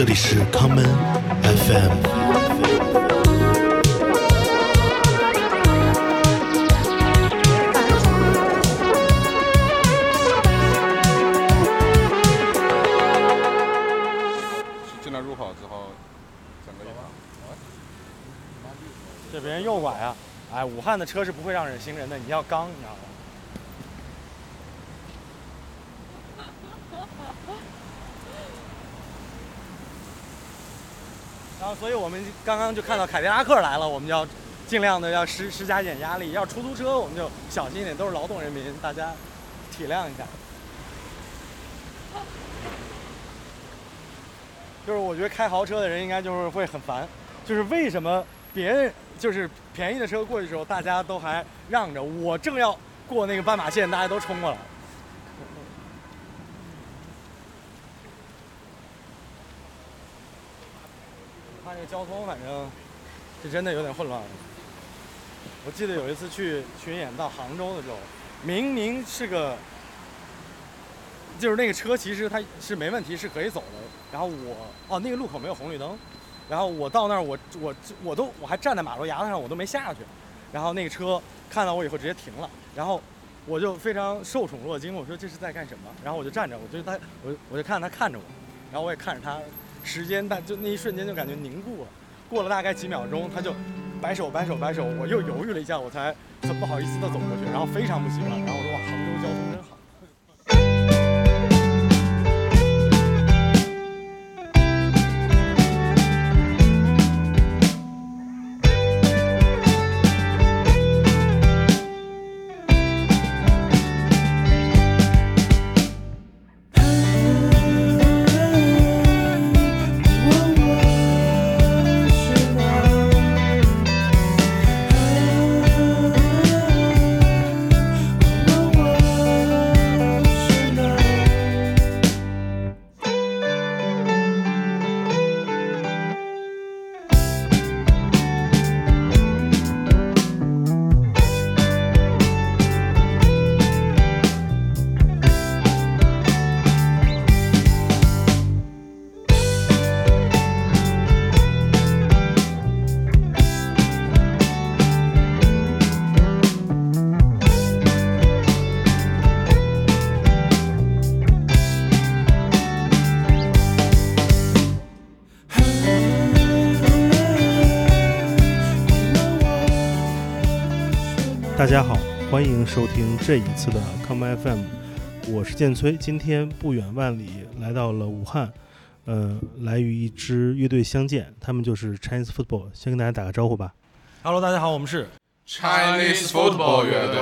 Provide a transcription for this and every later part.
这里是康门 FM。进来入口之后，整个这别人右拐啊！哎，武汉的车是不会让人行人的，你要刚，你知道吗？所以我们刚刚就看到凯迪拉克来了，我们就要尽量的要施施加一点压力。要出租车，我们就小心一点，都是劳动人民，大家体谅一下。就是我觉得开豪车的人应该就是会很烦，就是为什么别人就是便宜的车过去的时候，大家都还让着，我正要过那个斑马线，大家都冲过来。看这个交通，反正是真的有点混乱。我记得有一次去巡演到杭州的时候，明明是个，就是那个车其实它是没问题，是可以走的。然后我哦，那个路口没有红绿灯，然后我到那儿，我我我都我还站在马路牙子上，我都没下去。然后那个车看到我以后直接停了，然后我就非常受宠若惊，我说这是在干什么？然后我就站着，我就他我我就看他看着我，然后我也看着他，时间大就那一瞬间就感觉凝固了，过了大概几秒钟，他就摆手摆手摆手，我又犹豫了一下，我才很不好意思的走过去，然后非常不习惯，然后我说哇，杭州交通欢迎收听这一次的 Come FM，我是建崔。今天不远万里来到了武汉，呃，来与一支乐队相见，他们就是 Chinese Football。先跟大家打个招呼吧。Hello，大家好，我们是 Chinese Football 乐队。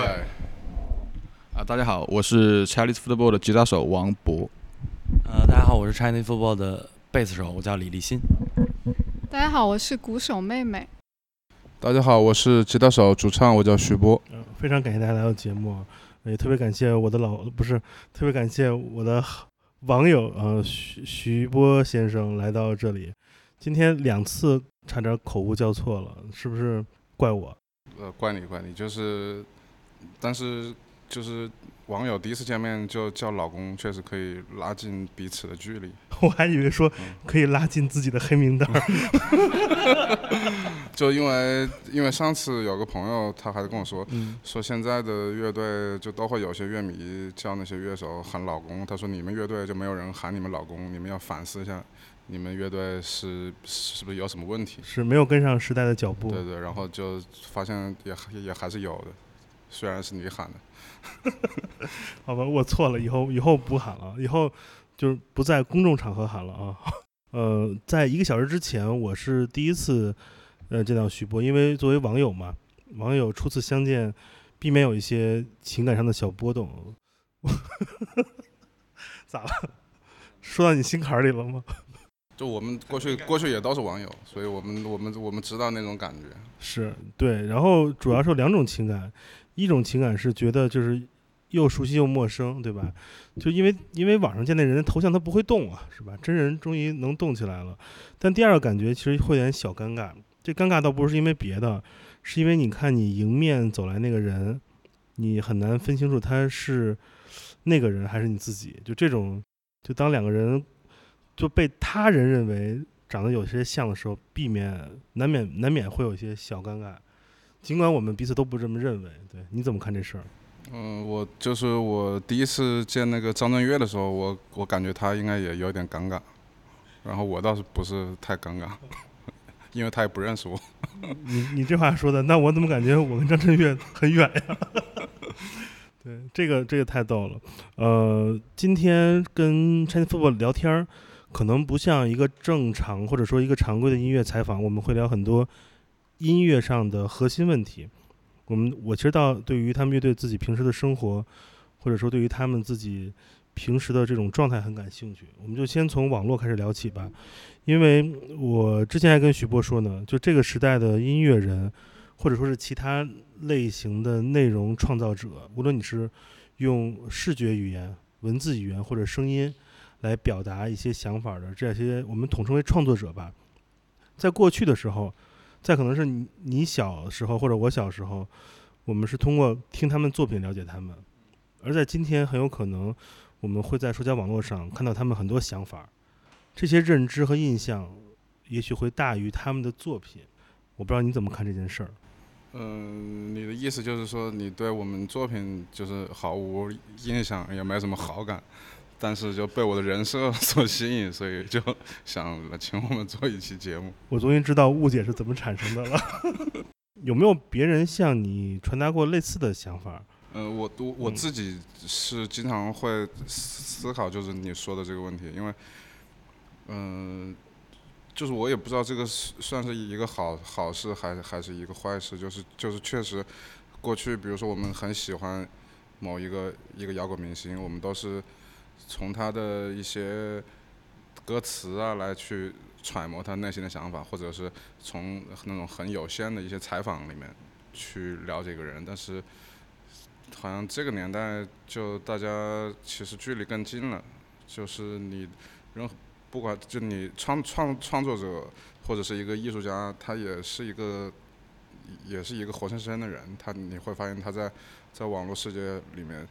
啊，大家好，我是 Chinese Football 的吉他手王博。呃，大家好，我是 Chinese Football 的贝斯手，我叫李立新。大家好，我是鼓手妹妹。大家好，我是吉他手、主唱，我叫徐波。非常感谢大家来到节目，也特别感谢我的老不是，特别感谢我的网友呃徐徐波先生来到这里。今天两次差点口误叫错了，是不是怪我？呃，怪你怪你，就是，但是就是网友第一次见面就叫老公，确实可以拉近彼此的距离。我还以为说可以拉近自己的黑名单儿。就因为因为上次有个朋友，他还跟我说，嗯说现在的乐队就都会有些乐迷叫那些乐手喊老公，他说你们乐队就没有人喊你们老公，你们要反思一下，你们乐队是是不是有什么问题？是没有跟上时代的脚步。对对，然后就发现也也也还是有的，虽然是你喊的。好吧，我错了，以后以后不喊了，以后就是不在公众场合喊了啊。呃，在一个小时之前，我是第一次呃见到徐波，因为作为网友嘛，网友初次相见，避免有一些情感上的小波动。咋了？说到你心坎儿里了吗？就我们过去过去也都是网友，所以我们我们我们知道那种感觉。是对，然后主要是有两种情感，一种情感是觉得就是又熟悉又陌生，对吧？就因为因为网上见那人头像他不会动啊，是吧？真人终于能动起来了。但第二个感觉其实会有点小尴尬，这尴尬倒不是因为别的，是因为你看你迎面走来那个人，你很难分清楚他是那个人还是你自己。就这种，就当两个人就被他人认为长得有些像的时候，避免难免难免会有一些小尴尬，尽管我们彼此都不这么认为。对，你怎么看这事儿？嗯，我就是我第一次见那个张震岳的时候，我我感觉他应该也有点尴尬，然后我倒是不是太尴尬，因为他也不认识我。你你这话说的，那我怎么感觉我跟张震岳很远呀？对，这个这个太逗了。呃，今天跟 Chinese Football 聊天儿，可能不像一个正常或者说一个常规的音乐采访，我们会聊很多音乐上的核心问题。我们我其实到对于他们乐队自己平时的生活，或者说对于他们自己平时的这种状态很感兴趣。我们就先从网络开始聊起吧，因为我之前还跟徐波说呢，就这个时代的音乐人，或者说是其他类型的内容创造者，无论你是用视觉语言、文字语言或者声音来表达一些想法的这些，我们统称为创作者吧。在过去的时候。再可能是你小时候或者我小时候，我们是通过听他们作品了解他们，而在今天很有可能我们会在社交网络上看到他们很多想法，这些认知和印象也许会大于他们的作品。我不知道你怎么看这件事儿。嗯，你的意思就是说你对我们作品就是毫无印象，也没什么好感。但是就被我的人设所吸引，所以就想请我们做一期节目。我终于知道误解是怎么产生的了。有没有别人向你传达过类似的想法？呃，我我我自己是经常会思考，就是你说的这个问题，因为，嗯，就是我也不知道这个是算是一个好好事，还是还是一个坏事。就是就是确实，过去比如说我们很喜欢某一个一个摇滚明星，我们都是。从他的一些歌词啊来去揣摩他内心的想法，或者是从那种很有限的一些采访里面去了解一个人。但是，好像这个年代就大家其实距离更近了，就是你任何不管就你创创创作者或者是一个艺术家，他也是一个也是一个活生生的人。他你会发现他在在网络世界里面。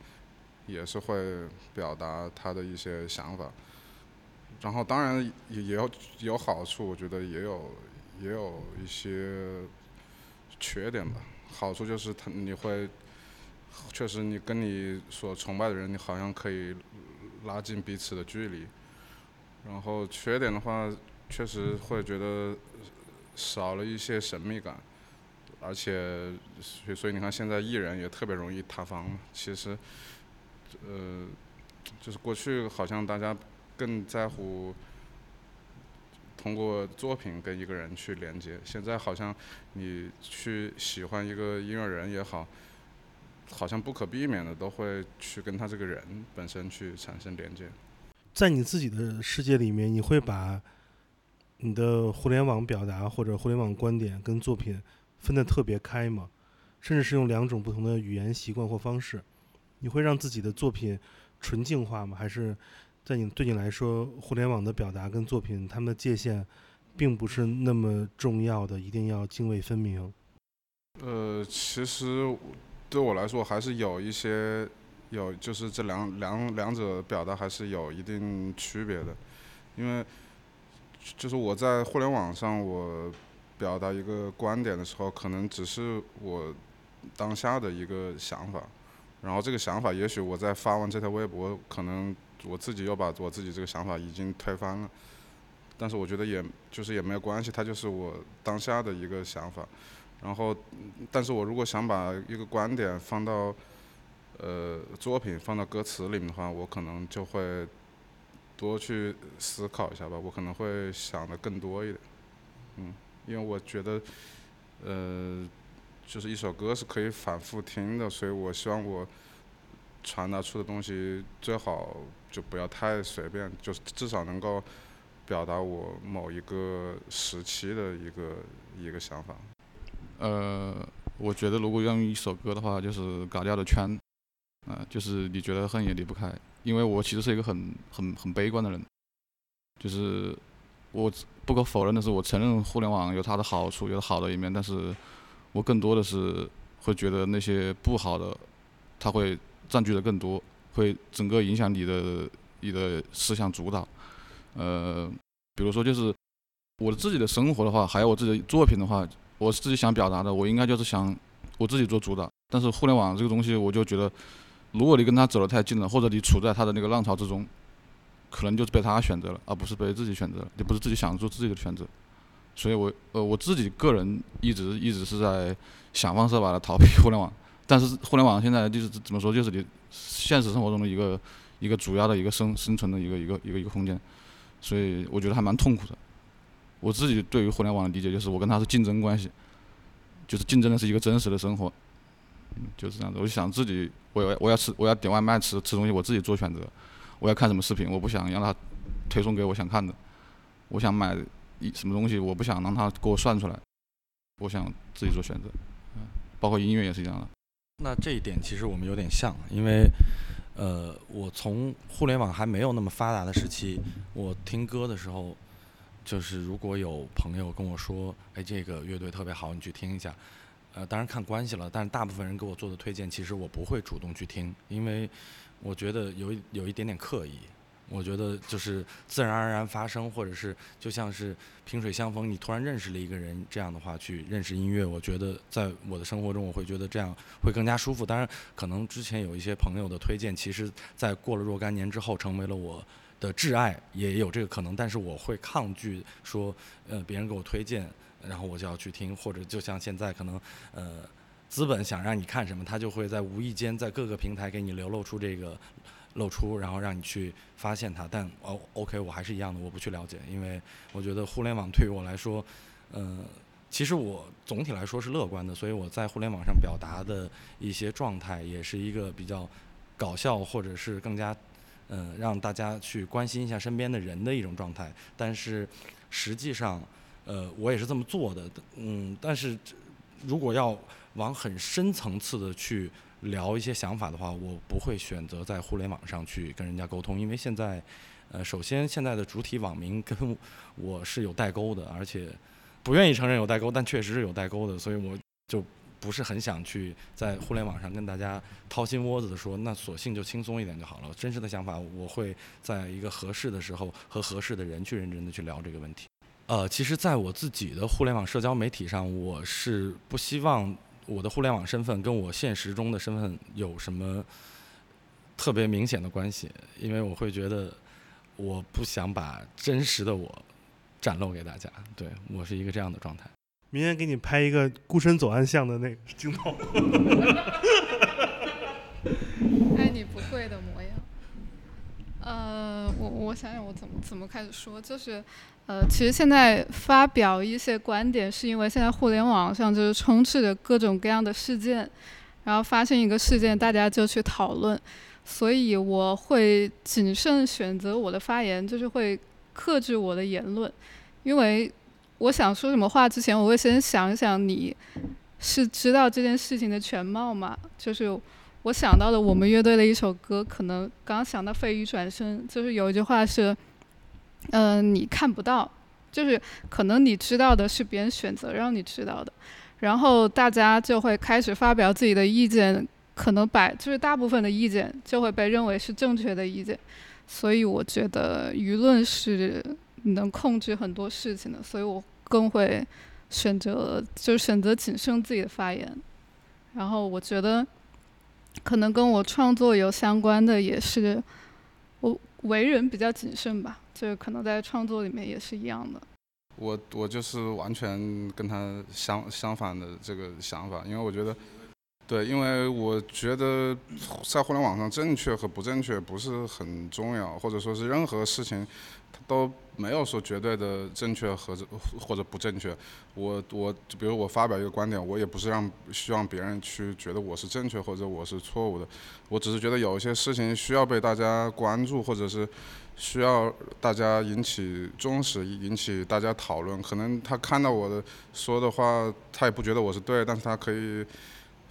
也是会表达他的一些想法，然后当然也也有有好处，我觉得也有也有一些缺点吧。好处就是他你会确实你跟你所崇拜的人，你好像可以拉近彼此的距离。然后缺点的话，确实会觉得少了一些神秘感，而且所以你看现在艺人也特别容易塌房，其实。呃，就是过去好像大家更在乎通过作品跟一个人去连接，现在好像你去喜欢一个音乐人也好，好像不可避免的都会去跟他这个人本身去产生连接。在你自己的世界里面，你会把你的互联网表达或者互联网观点跟作品分得特别开吗？甚至是用两种不同的语言习惯或方式？你会让自己的作品纯净化吗？还是在你对你来说，互联网的表达跟作品，他们的界限并不是那么重要的，一定要泾渭分明？呃，其实对我来说，还是有一些有，就是这两两两者表达还是有一定区别的，因为就是我在互联网上，我表达一个观点的时候，可能只是我当下的一个想法。然后这个想法，也许我在发完这条微博，可能我自己又把我自己这个想法已经推翻了。但是我觉得也就是也没有关系，它就是我当下的一个想法。然后，但是我如果想把一个观点放到呃作品放到歌词里面的话，我可能就会多去思考一下吧。我可能会想的更多一点，嗯，因为我觉得呃。就是一首歌是可以反复听的，所以我希望我传达出的东西最好就不要太随便，就是至少能够表达我某一个时期的一个一个想法。呃，我觉得如果用一首歌的话，就是嘎掉的圈，啊，就是你觉得恨也离不开，因为我其实是一个很很很悲观的人，就是我不可否认的是，我承认互联网有它的好处，有好的一面，但是。我更多的是会觉得那些不好的，它会占据的更多，会整个影响你的你的思想主导，呃，比如说就是我的自己的生活的话，还有我自己的作品的话，我自己想表达的，我应该就是想我自己做主导。但是互联网这个东西，我就觉得，如果你跟他走得太近了，或者你处在他的那个浪潮之中，可能就是被他选择了，而不是被自己选择了，也不是自己想做自己的选择。所以我呃我自己个人一直一直是在想方设法的逃避互联网。但是互联网现在就是怎么说，就是你现实生活中的一个一个主要的一个生生存的一个一个一个一个空间，所以我觉得还蛮痛苦的。我自己对于互联网的理解就是，我跟它是竞争关系，就是竞争的是一个真实的生活，嗯，就是这样子。我就想自己，我要我要吃，我要点外卖吃吃东西，我自己做选择。我要看什么视频，我不想让他推送给我想看的。我想买什么东西，我不想让他给我算出来，我想自己做选择。嗯，包括音乐也是一样的。那这一点其实我们有点像，因为，呃，我从互联网还没有那么发达的时期，我听歌的时候，就是如果有朋友跟我说，哎，这个乐队特别好，你去听一下，呃，当然看关系了，但是大部分人给我做的推荐，其实我不会主动去听，因为我觉得有有一点点刻意。我觉得就是自然而然发生，或者是就像是萍水相逢，你突然认识了一个人，这样的话去认识音乐，我觉得在我的生活中，我会觉得这样会更加舒服。当然，可能之前有一些朋友的推荐，其实在过了若干年之后，成为了我的挚爱，也有这个可能。但是我会抗拒说，呃，别人给我推荐，然后我就要去听，或者就像现在可能，呃，资本想让你看什么，他就会在无意间在各个平台给你流露出这个。露出，然后让你去发现它，但哦，OK，我还是一样的，我不去了解，因为我觉得互联网对于我来说，嗯，其实我总体来说是乐观的，所以我在互联网上表达的一些状态，也是一个比较搞笑，或者是更加呃让大家去关心一下身边的人的一种状态。但是实际上，呃，我也是这么做的，嗯，但是如果要往很深层次的去。聊一些想法的话，我不会选择在互联网上去跟人家沟通，因为现在，呃，首先现在的主体网民跟我是有代沟的，而且不愿意承认有代沟，但确实是有代沟的，所以我就不是很想去在互联网上跟大家掏心窝子的说，那索性就轻松一点就好了。真实的想法，我会在一个合适的时候和合适的人去认真的去聊这个问题。呃，其实，在我自己的互联网社交媒体上，我是不希望。我的互联网身份跟我现实中的身份有什么特别明显的关系？因为我会觉得我不想把真实的我展露给大家。对我是一个这样的状态。明天给你拍一个孤身走暗巷的那个镜头。爱你不会的模样。呃，我我想想我怎么怎么开始说，就是。呃，其实现在发表一些观点，是因为现在互联网上就是充斥着各种各样的事件，然后发生一个事件，大家就去讨论，所以我会谨慎选择我的发言，就是会克制我的言论，因为我想说什么话之前，我会先想一想你是知道这件事情的全貌吗？就是我想到的我们乐队的一首歌，可能刚想到飞鱼转身，就是有一句话是。嗯，你看不到，就是可能你知道的是别人选择让你知道的，然后大家就会开始发表自己的意见，可能百就是大部分的意见就会被认为是正确的意见，所以我觉得舆论是能控制很多事情的，所以我更会选择就选择谨慎自己的发言，然后我觉得可能跟我创作有相关的也是我为人比较谨慎吧。就是可能在创作里面也是一样的。我我就是完全跟他相相反的这个想法，因为我觉得，对，因为我觉得在互联网上正确和不正确不是很重要，或者说是任何事情。都没有说绝对的正确和或者不正确。我我比如我发表一个观点，我也不是让希望别人去觉得我是正确或者我是错误的。我只是觉得有一些事情需要被大家关注，或者是需要大家引起重视，引起大家讨论。可能他看到我的说的话，他也不觉得我是对，但是他可以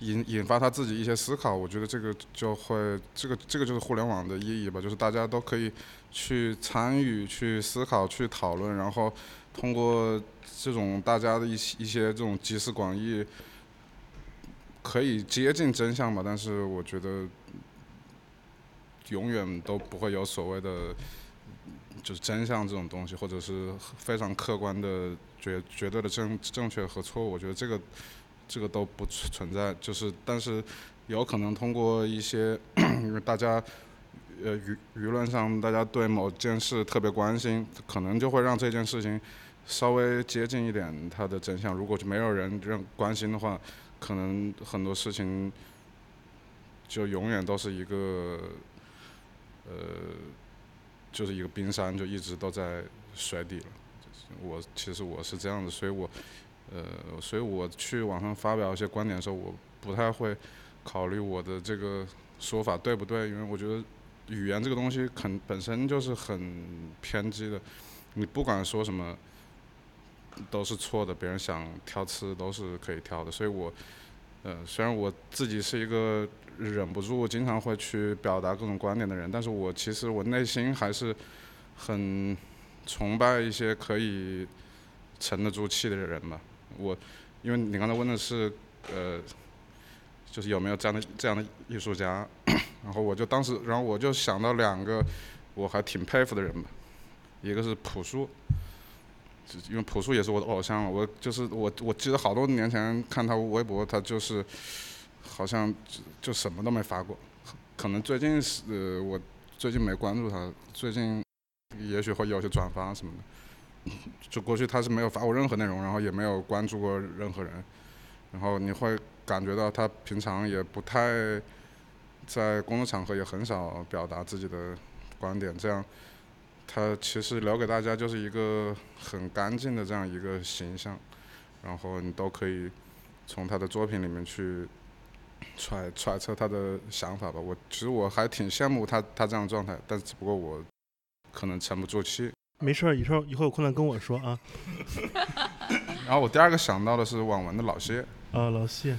引引发他自己一些思考。我觉得这个就会这个这个就是互联网的意义吧，就是大家都可以。去参与、去思考、去讨论，然后通过这种大家的一些一些这种集思广益，可以接近真相吧。但是我觉得永远都不会有所谓的就是真相这种东西，或者是非常客观的绝绝对的正正确和错误，我觉得这个这个都不存在，就是但是有可能通过一些 大家呃舆舆论上大家对某件事特别关心，可能就会让这件事情稍微接近一点它的真相。如果就没有人认关心的话，可能很多事情就永远都是一个呃。就是一个冰山，就一直都在水底了。我其实我是这样的，所以我，呃，所以我去网上发表一些观点的时候，我不太会考虑我的这个说法对不对，因为我觉得语言这个东西肯本身就是很偏激的，你不管说什么都是错的，别人想挑刺都是可以挑的。所以我，呃，虽然我自己是一个。忍不住经常会去表达各种观点的人，但是我其实我内心还是很崇拜一些可以沉得住气的人吧。我因为你刚才问的是呃，就是有没有这样的这样的艺术家，然后我就当时，然后我就想到两个我还挺佩服的人吧，一个是朴树，因为朴树也是我的偶像，我就是我我记得好多年前看他微博，他就是。好像就就什么都没发过，可能最近是呃我最近没关注他，最近也许会有些转发什么的，就过去他是没有发过任何内容，然后也没有关注过任何人，然后你会感觉到他平常也不太在公众场合也很少表达自己的观点，这样他其实留给大家就是一个很干净的这样一个形象，然后你都可以从他的作品里面去。揣揣测他的想法吧，我其实我还挺羡慕他他这样的状态，但只不过我可能沉不住气。没事儿，以后以后有困难跟我说啊。然后我第二个想到的是网文的老谢。啊，老谢。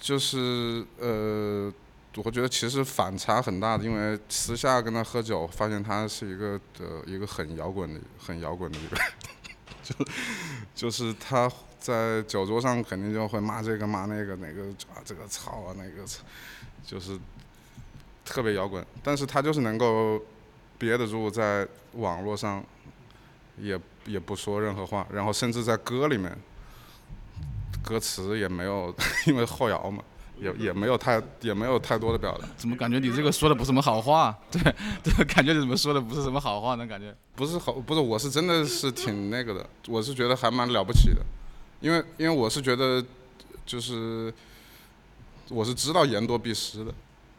就是呃，我觉得其实反差很大的，因为私下跟他喝酒，发现他是一个呃一个很摇滚的、很摇滚的一个，就就是他。在酒桌上肯定就会骂这个骂那个，哪个啊这个操啊那个，就是特别摇滚。但是他就是能够憋得住，在网络上也也不说任何话，然后甚至在歌里面，歌词也没有，因为后摇嘛，也也没有太也没有太多的表达。怎么感觉你这个说的不是什么好话？对对，感觉你怎么说的不是什么好话呢？感觉不是好，不是，我是真的是挺那个的，我是觉得还蛮了不起的。因为因为我是觉得，就是我是知道言多必失的，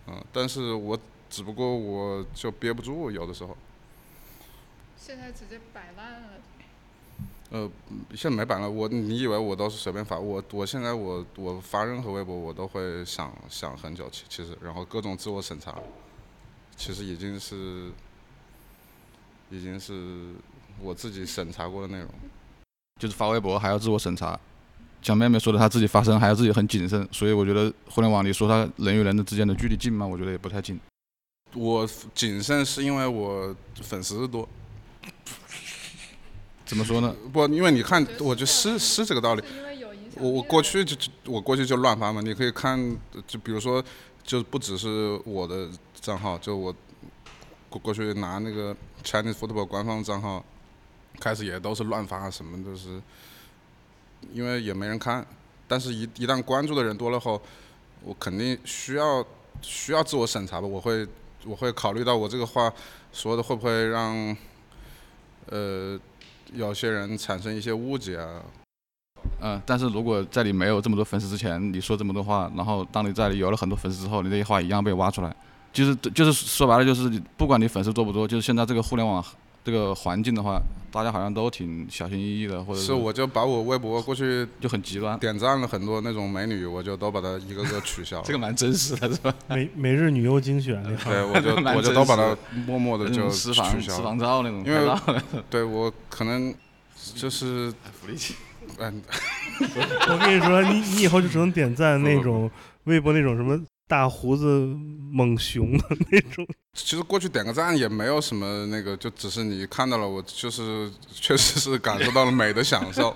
嗯，但是我只不过我就憋不住，有的时候。现在直接摆烂了。呃，现在没摆烂，我你以为我都是随便发？我我现在我我发任何微博，我都会想想很久，其其实，然后各种自我审查，其实已经是已经是我自己审查过的内容。就是发微博还要自我审查，蒋妹妹说的，她自己发声还要自己很谨慎，所以我觉得互联网里说她人与人的之间的距离近吗？我觉得也不太近。我谨慎是因为我粉丝多。怎么说呢？不，因为你看，我就是是这个道理。我我过去就我过去就乱发嘛，你可以看，就比如说，就不只是我的账号，就我过过去拿那个 Chinese Football 官方账号。开始也都是乱发，什么都是，因为也没人看。但是，一一旦关注的人多了后，我肯定需要需要自我审查吧。我会我会考虑到我这个话说的会不会让呃有些人产生一些误解啊。嗯，但是如果在你没有这么多粉丝之前，你说这么多话，然后当你在有了很多粉丝之后，你这些话一样被挖出来，就是就是说白了就是，不管你粉丝多不多，就是现在这个互联网。这个环境的话，大家好像都挺小心翼翼的，或者是我就把我微博过去就很极端，点赞了很多那种美女，我就都把它一个个取消。这个蛮真实的，是吧？每每日女优精选，对，我就 我就都把它默默的就私房私房照那种，因为对我可能就是福利期。嗯，我跟你说，你你以后就只能点赞那种 微博那种什么。大胡子猛熊的那种，其实过去点个赞也没有什么那个，就只是你看到了，我就是 确实是感受到了美的享受，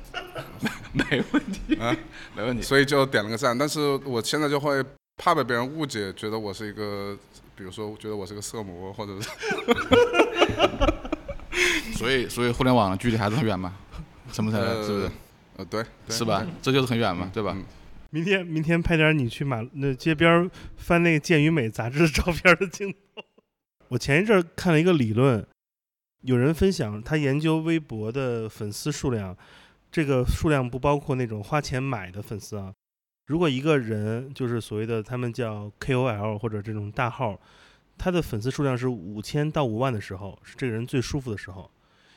没问题啊，没问题，所以就点了个赞。但是我现在就会怕被别人误解，觉得我是一个，比如说觉得我是个色魔，或者是。所以所以互联网的距离还是很远嘛，什么才是不是？呃，对，对是吧？这就是很远嘛，对吧？嗯明天明天拍点你去马那街边翻那个《健与美》杂志的照片的镜头。我前一阵看了一个理论，有人分享他研究微博的粉丝数量，这个数量不包括那种花钱买的粉丝啊。如果一个人就是所谓的他们叫 KOL 或者这种大号，他的粉丝数量是五千到五万的时候，是这个人最舒服的时候，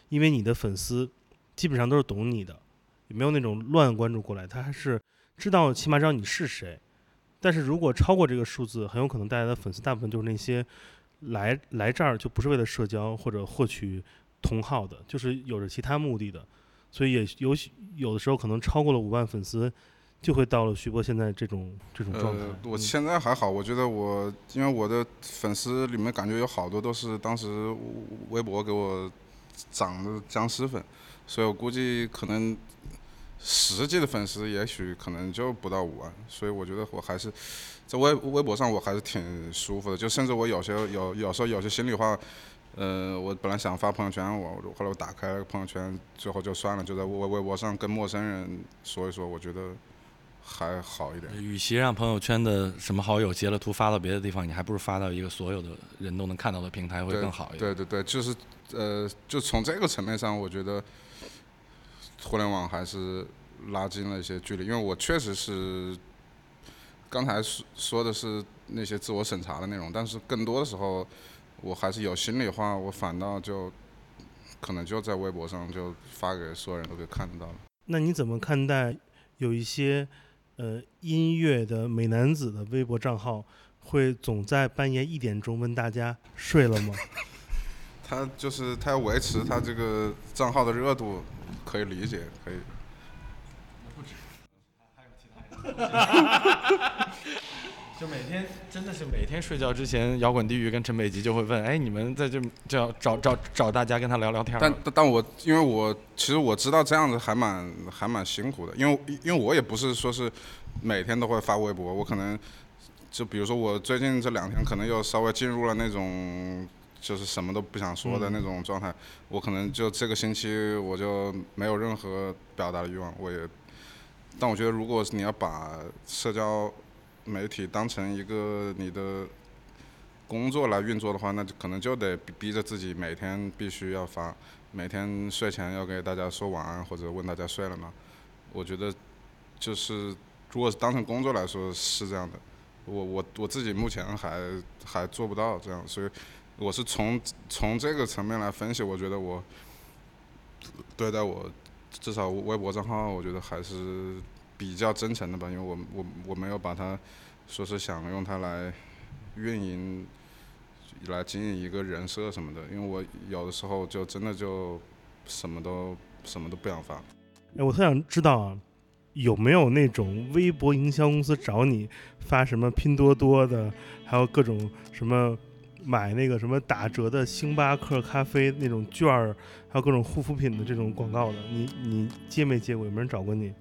因为你的粉丝基本上都是懂你的，也没有那种乱关注过来，他还是知道起码知道你是谁。但是如果超过这个数字，很有可能带来的粉丝大部分就是那些来来这儿就不是为了社交或者获取同号的，就是有着其他目的的，所以也有有的时候可能超过了五万粉丝，就会到了徐波现在这种这种状态。呃，我嗯现在还好，我觉得我因为我的粉丝里面感觉有好多都是当时微博给我涨的僵尸粉，所以我估计可能实际的粉丝也许可能就不到五万，所以我觉得我还是在微微博上我还是挺舒服的，就甚至我有些有有时候有些心里话。呃，我本来想发朋友圈，我后来我打开朋友圈，最后就算了，就在微微博上跟陌生人说一说，我觉得还好一点。与其让朋友圈的什么好友截了图发到别的地方，你还不如发到一个所有的人都能看到的平台会更好一点。对对对，就是呃，就从这个层面上，我觉得互联网还是拉近了一些距离，因为我确实是刚才说说的是那些自我审查的内容，但是更多的时候，我还是有心里话，我反倒就可能就在微博上就发给所有人都可以看到了。那你怎么看待有一些呃音乐的美男子的微博账号会总在半夜一点钟问大家睡了吗？他就是他要维持他这个账号的热度，可以理解，可以。不止，还有其他就每天真的是每天睡觉之前，摇滚地狱跟陈北吉就会问，哎，你们在这叫找找找大家跟他聊聊天。但但但我因为我其实我知道这样子还蛮还蛮辛苦的，因为因为我也不是说是每天都会发微博，我可能就比如说我最近这两天可能又稍微进入了那种就是什么都不想说的那种状态，我可能就这个星期我就没有任何表达的欲望，我也，但我觉得如果你要把社交媒体当成一个你的工作来运作的话，那就可能就得逼逼着自己每天必须要发，每天睡前要给大家说晚安或者问大家睡了吗？我觉得就是如果是当成工作来说是这样的，我我我自己目前还还做不到这样，所以我是从从这个层面来分析，我觉得我对待我至少微博账号，我觉得还是比较真诚的吧，因为我我我没有把它说是想用它来运营。来经营一个人设什么的，因为我有的时候就真的就什么都什么都不想发。哎，我特想知道啊，有没有那种微博营销公司找你发什么拼多多的，还有各种什么买那个什么打折的星巴克咖啡那种券儿，还有各种护肤品的这种广告的？你你接没接过？有没有人找过你？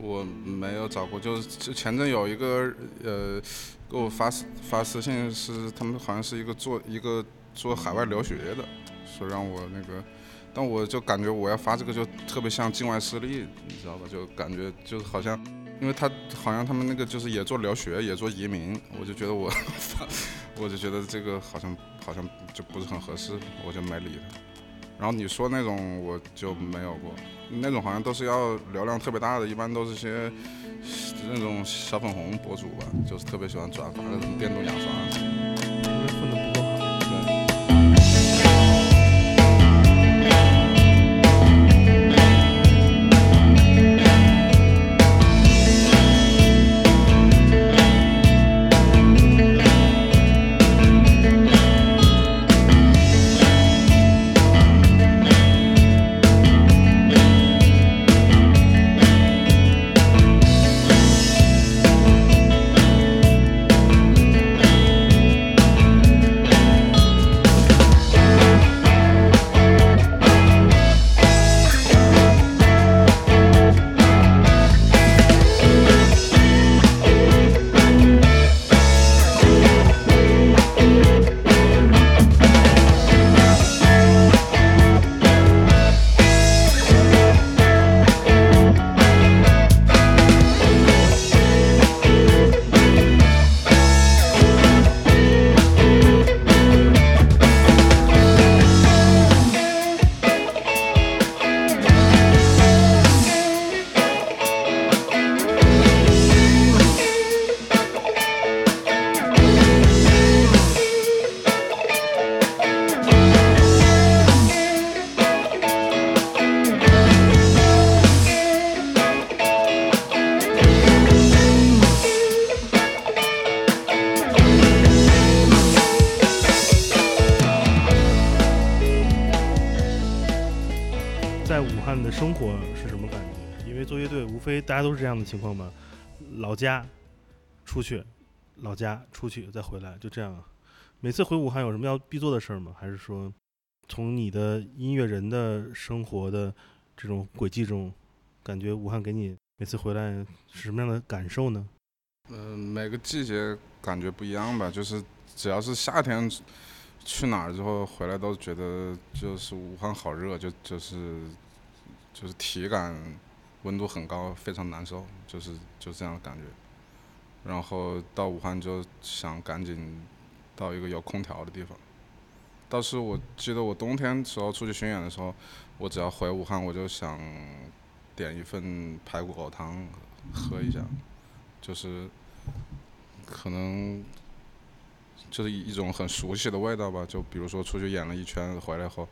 我没有找过，就是前阵有一个呃给我发私发私信，是他们好像是一个做一个做海外留学的，说让我那个，但我就感觉我要发这个就特别像境外势力，你知道吧？就感觉就好像，因为他好像他们那个就是也做留学，也做移民，我就觉得我，我就觉得这个好像好像就不是很合适，我就没理他。然后你说那种我就没有过，那种好像都是要流量特别大的，一般都是些那种小粉红博主吧，就是特别喜欢转发那种电动牙刷。都是这样的情况吗，老家出去，老家出去再回来，就这样。每次回武汉有什么要必做的事儿吗？还是说，从你的音乐人的生活的这种轨迹中，感觉武汉给你每次回来是什么样的感受呢？嗯，每个季节感觉不一样吧，就是只要是夏天。去哪儿之后回来都觉得就是武汉好热，就就是就是体感温度很高，非常难受，就是就这样的感觉。然后到武汉就想赶紧到一个有空调的地方。倒是我记得我冬天时候出去巡演的时候，我只要回武汉，我就想点一份排骨狗汤喝一下，就是可能。就是一种很熟悉的味道吧，就比如说出去演了一圈回来后，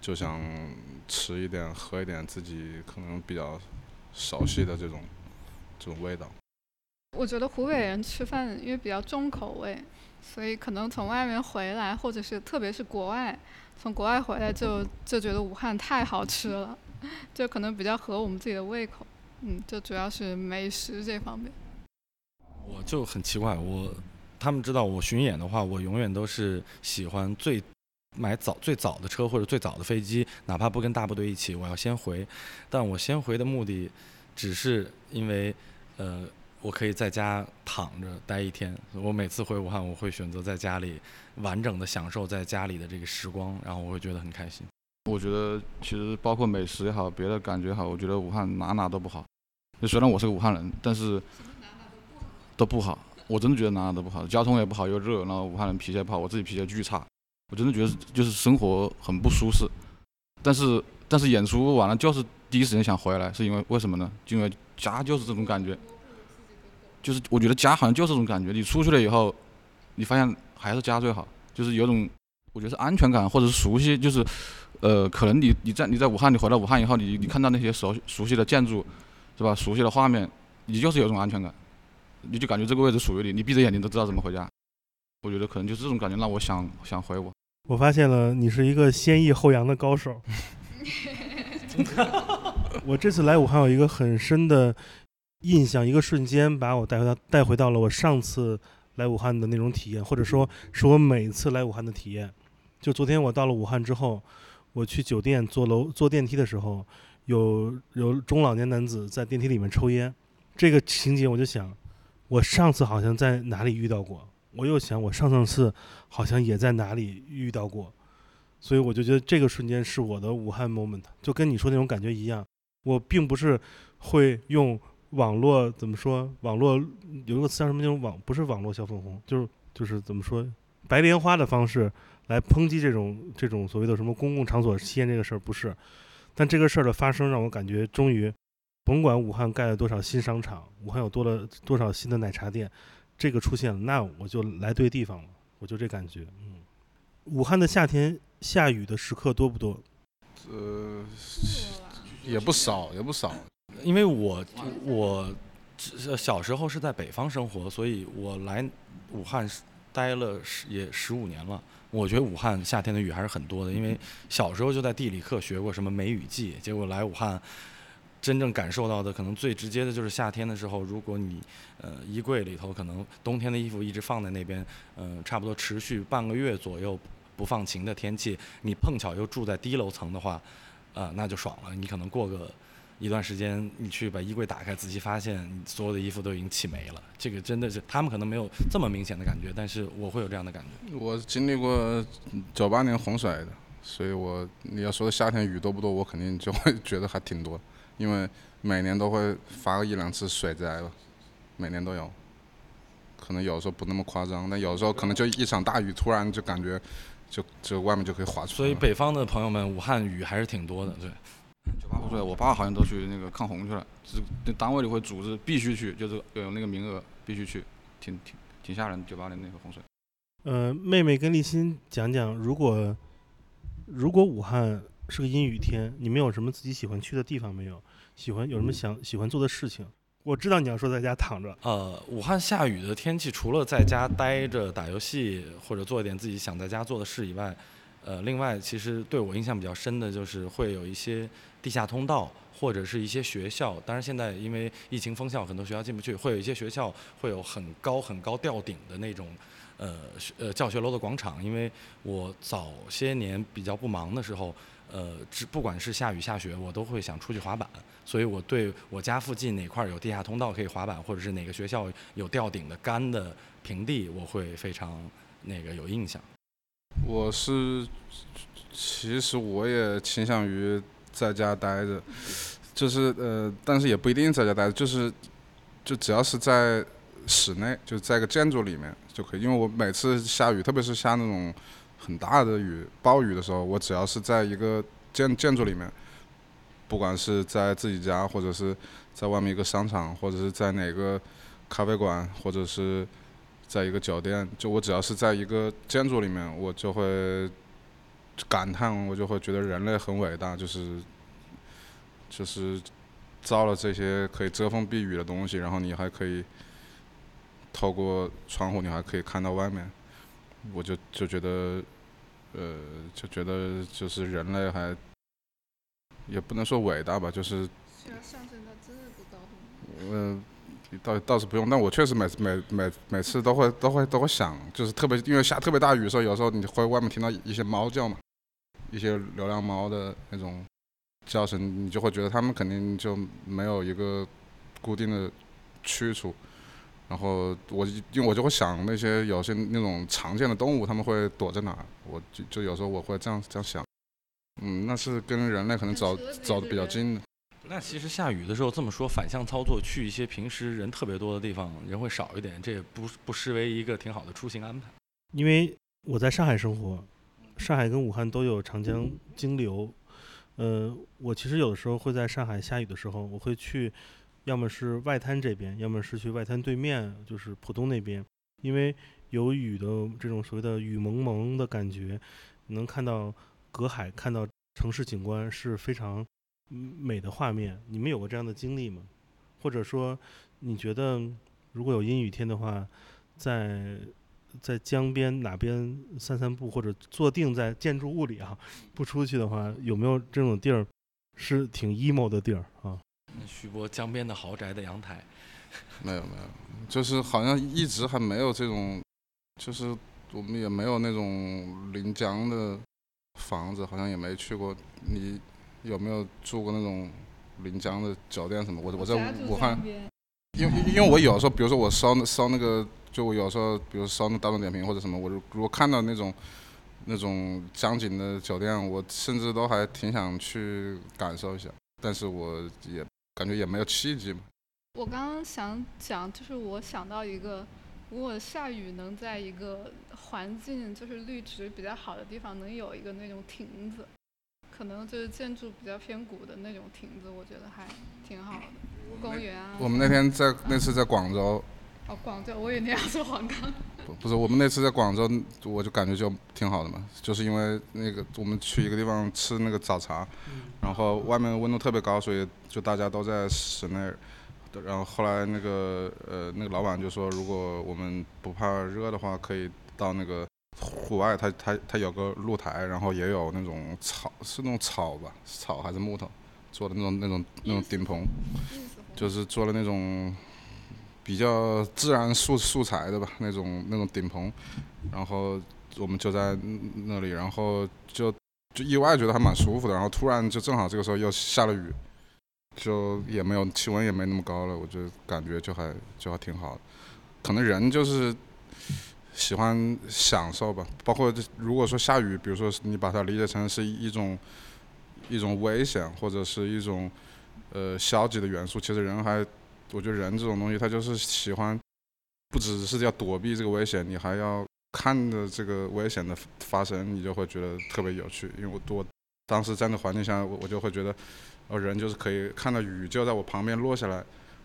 就想吃一点、喝一点自己可能比较熟悉的这种这种味道。我觉得湖北人吃饭因为比较重口味，所以可能从外面回来，或者是特别是国外，从国外回来就就觉得武汉太好吃了，就可能比较合我们自己的胃口。嗯，就主要是美食这方面。我就很奇怪我。他们知道我巡演的话，我永远都是喜欢最买早最早的车或者最早的飞机，哪怕不跟大部队一起，我要先回。但我先回的目的，只是因为，呃，我可以在家躺着待一天。我每次回武汉，我会选择在家里完整的享受在家里的这个时光，然后我会觉得很开心。我觉得其实包括美食也好，别的感觉也好，我觉得武汉哪哪都不好。就虽然我是个武汉人，但是都不好。我真的觉得哪哪都不好，交通也不好，又热，然后武汉人脾气也不好，我自己脾气巨差，我真的觉得就是生活很不舒适。但是但是演出完了就是第一时间想回来，是因为为什么呢？因为家就是这种感觉，就是我觉得家好像就是这种感觉。你出去了以后，你发现还是家最好，就是有种我觉得是安全感或者是熟悉，就是呃可能你你在你在武汉，你回到武汉以后，你你看到那些熟熟悉的建筑，是吧？熟悉的画面，你就是有种安全感。你就感觉这个位置属于你，你闭着眼睛都知道怎么回家。我觉得可能就是这种感觉让我想想回我。我发现了，你是一个先抑后扬的高手。我这次来武汉有一个很深的印象，一个瞬间把我带回到带回到了我上次来武汉的那种体验，或者说是我每次来武汉的体验。就昨天我到了武汉之后，我去酒店坐楼坐电梯的时候，有有中老年男子在电梯里面抽烟，这个情景我就想。我上次好像在哪里遇到过，我又想我上上次好像也在哪里遇到过，所以我就觉得这个瞬间是我的武汉 moment，就跟你说那种感觉一样。我并不是会用网络怎么说，网络有一个词叫什么那种网，不是网络小粉红，就是就是怎么说白莲花的方式来抨击这种这种所谓的什么公共场所吸烟这个事儿，不是。但这个事儿的发生让我感觉终于。甭管武汉盖了多少新商场，武汉有多了多少新的奶茶店，这个出现了，那我就来对地方了，我就这感觉。嗯，武汉的夏天下雨的时刻多不多？呃，也不少，也不少。因为我我小时候是在北方生活，所以我来武汉待了十也十五年了。我觉得武汉夏天的雨还是很多的，因为小时候就在地理课学过什么梅雨季，结果来武汉。真正感受到的可能最直接的就是夏天的时候，如果你呃衣柜里头可能冬天的衣服一直放在那边，嗯，差不多持续半个月左右不放晴的天气，你碰巧又住在低楼层的话，啊，那就爽了。你可能过个一段时间，你去把衣柜打开，仔细发现所有的衣服都已经起霉了。这个真的是他们可能没有这么明显的感觉，但是我会有这样的感觉。我经历过九八年洪水的，所以我你要说夏天雨多不多，我肯定就会觉得还挺多。因为每年都会发个一两次水灾吧，每年都有，可能有时候不那么夸张，但有时候可能就一场大雨，突然就感觉就就外面就可以滑出。所以北方的朋友们，武汉雨还是挺多的，对。九八洪水，我爸好像都去那个抗洪去了，是单位里会组织必须去，就是有那个名额必须去，挺挺挺吓人。九八年那个洪水。呃，妹妹跟立新讲讲，如果如果武汉。是个阴雨天，你们有什么自己喜欢去的地方没有？喜欢有什么想喜欢做的事情？我知道你要说在家躺着。呃，武汉下雨的天气，除了在家待着打游戏或者做一点自己想在家做的事以外，呃，另外其实对我印象比较深的就是会有一些地下通道。或者是一些学校，当然现在因为疫情封校，很多学校进不去。会有一些学校会有很高很高吊顶的那种，呃呃教学楼的广场。因为我早些年比较不忙的时候，呃，只不管是下雨下雪，我都会想出去滑板。所以我对我家附近哪块有地下通道可以滑板，或者是哪个学校有吊顶的干的平地，我会非常那个有印象。我是，其实我也倾向于在家待着。就是呃，但是也不一定在家待着，就是，就只要是在室内，就在个建筑里面就可以。因为我每次下雨，特别是下那种很大的雨、暴雨的时候，我只要是在一个建建筑里面，不管是在自己家，或者是在外面一个商场，或者是在哪个咖啡馆，或者是在一个酒店，就我只要是在一个建筑里面，我就会感叹，我就会觉得人类很伟大，就是。就是造了这些可以遮风避雨的东西，然后你还可以透过窗户，你还可以看到外面。我就就觉得，呃，就觉得就是人类还也不能说伟大吧，就是需要上升到这个高度。嗯，倒倒是不用，但我确实每每每每次都会都会都会想，就是特别因为下特别大雨的时候，有时候你会外面听到一些猫叫嘛，一些流浪猫的那种。叫声，你就会觉得它们肯定就没有一个固定的去处，然后我因为我就会想那些有些那种常见的动物，他们会躲在哪儿？我就就有时候我会这样这样想，嗯，那是跟人类可能走走的比较近的。那其实下雨的时候这么说，反向操作去一些平时人特别多的地方，人会少一点，这也不不失为一个挺好的出行安排。因为我在上海生活，上海跟武汉都有长江经流。呃，我其实有的时候会在上海下雨的时候，我会去，要么是外滩这边，要么是去外滩对面，就是浦东那边，因为有雨的这种所谓的雨蒙蒙的感觉，能看到隔海，看到城市景观是非常美的画面。你们有过这样的经历吗？或者说，你觉得如果有阴雨天的话，在？在江边哪边散散步，或者坐定在建筑物里啊，不出去的话，有没有这种地儿是挺 emo 的地儿啊？徐波江边的豪宅的阳台，没有没有，就是好像一直还没有这种，就是我们也没有那种临江的房子，好像也没去过。你有没有住过那种临江的酒店什么？我我在武汉，因为因为我有时候，比如说我烧烧那个。就我有时候，比如烧那大众点评或者什么，我如如果看到那种那种江景的酒店，我甚至都还挺想去感受一下，但是我也感觉也没有契机嘛。我刚刚想讲，就是我想到一个，如果下雨能在一个环境就是绿植比较好的地方，能有一个那种亭子，可能就是建筑比较偏古的那种亭子，我觉得还挺好的。公园啊。我们那天在那次在广州。哦，广州，我以为你要说黄冈。不，不是，我们那次在广州，我就感觉就挺好的嘛，就是因为那个我们去一个地方吃那个早茶，然后外面温度特别高，所以就大家都在室内。然后后来那个呃那个老板就说，如果我们不怕热的话，可以到那个户外，他他他有个露台，然后也有那种草，是那种草吧，草还是木头做的那种那种那种顶棚，就是做了那种。比较自然素素材的吧，那种那种顶棚，然后我们就在那里，然后就就意外觉得还蛮舒服的，然后突然就正好这个时候又下了雨，就也没有气温也没那么高了，我就感觉就还就还挺好的。可能人就是喜欢享受吧，包括如果说下雨，比如说你把它理解成是一种一种危险或者是一种呃消极的元素，其实人还。我觉得人这种东西，他就是喜欢，不只是要躲避这个危险，你还要看着这个危险的发生，你就会觉得特别有趣。因为我我当时在那环境下，我我就会觉得，呃，人就是可以看到雨就在我旁边落下来，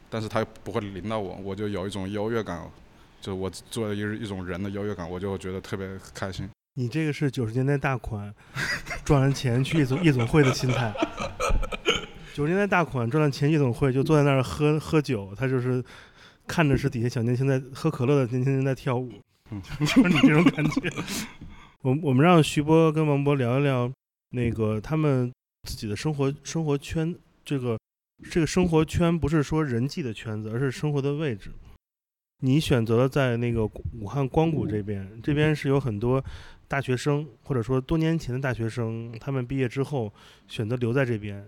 但是它不会淋到我，我就有一种优越感，就我作为一一种人的优越感，我就觉得特别开心。你这个是九十年代大款，赚完钱去夜总夜总会的心态。九十年代大款赚了钱，夜总会就坐在那儿喝喝酒，他就是看着是底下小年轻在喝可乐的年轻人在跳舞，就是你这种感觉。我我们让徐波跟王博聊一聊那个他们自己的生活生活圈，这个这个生活圈不是说人际的圈子，而是生活的位置。你选择了在那个武汉光谷这边，这边是有很多大学生，或者说多年前的大学生，他们毕业之后选择留在这边，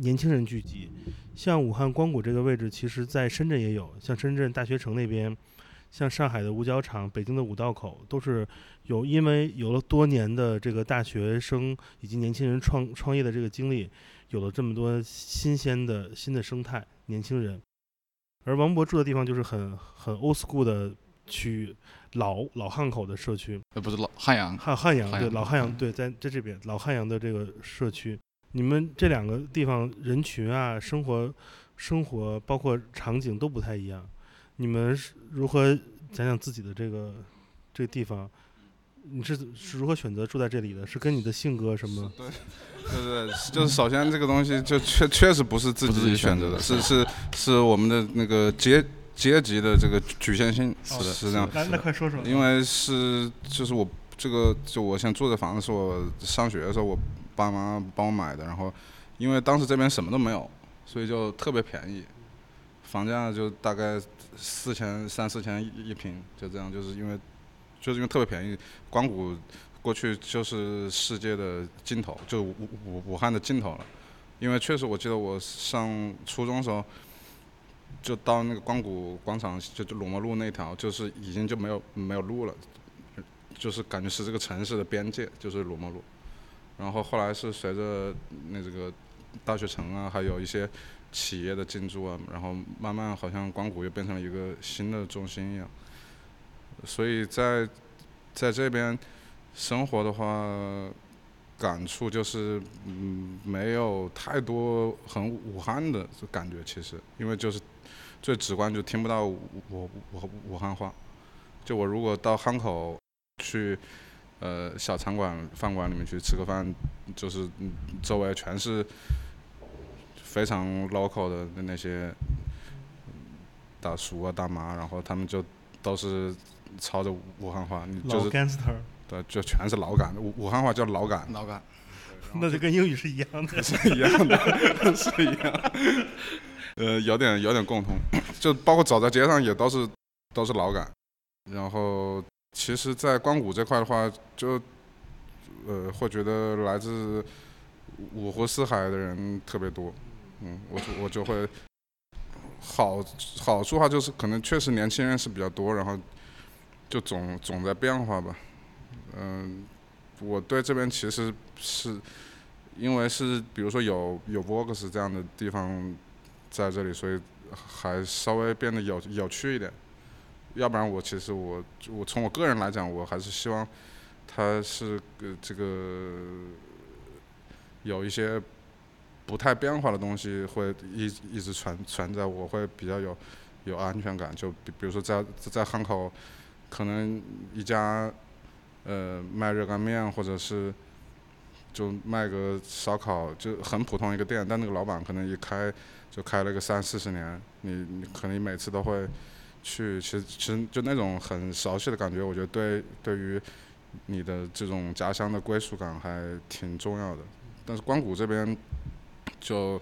年轻人聚集。像武汉光谷这个位置，其实在深圳也有，像深圳大学城那边，像上海的五角场、北京的五道口，都是有因为有了多年的这个大学生以及年轻人创创业的这个经历，有了这么多新鲜的新的生态年轻人。而王博住的地方就是很很 old school 的区域，老老汉口的社区，呃，不是老汉阳，汉汉阳对老汉阳对，在在这边老汉阳的这个社区，你们这两个地方人群啊，生活生活包括场景都不太一样，你们是如何讲讲自己的这个这个地方？你是是如何选择住在这里的？是跟你的性格什么？对对对，就是首先这个东西就确确实不是自己己选择的，是是是我们的那个阶阶级的这个局限性，哦是是这样。来，那快说说。因为是就是我这个就我现在住的房子是我上学的时候我爸妈帮我买的，然后因为当时这边什么都没有，所以就特别便宜，房价就大概四千三四千一一平，就这样，就是因为就是因为特别便宜，光谷过去就是世界的尽头，就武武武汉的尽头了。因为确实，我记得我上初中的时候，就到那个光谷广场，就就鲁墨路那条，就是已经就没有没有路了，就是感觉是这个城市的边界，就是鲁墨路。然后后来是随着那这个大学城啊，还有一些企业的进驻啊，然后慢慢好像光谷又变成了一个新的中心一样。所以在在这边生活的话，感触就是嗯，没有太多很武汉的感觉，其实因为就是最直观就听不到武武武武汉话。就我如果到汉口去呃小餐馆、饭馆里面去吃个饭，就是嗯周围全是非常 local 的那些大叔啊大妈，然后他们就都是操着武汉话，你就是对，就全是老感，武武汉话叫老感，老感。那就跟英语是一样的。是一样的，是一样。呃，有点有点共通，就包括走在街上也都是都是老感。然后其实，在光谷这块的话，就呃会觉得来自五湖四海的人特别多。嗯，我就我就会好好处话就是可能确实年轻人是比较多，然后就总总在变化吧。嗯，我对这边其实是因为是比如说有有 Vox 这样的地方在这里，所以还稍微变得有有趣一点。要不然我其实我我从我个人来讲，我还是希望他是呃这个有一些不太变化的东西会一一直存存在，我会比较有有安全感。就比比如说在在汉口，可能一家呃卖热干面或者是就卖个烧烤，就很普通一个店，但那个老板可能一开就开了个三四十年，你你可能每次都会去，其实其实就那种很熟悉的感觉，我觉得对对于你的这种家乡的归属感还挺重要的。但是光谷这边就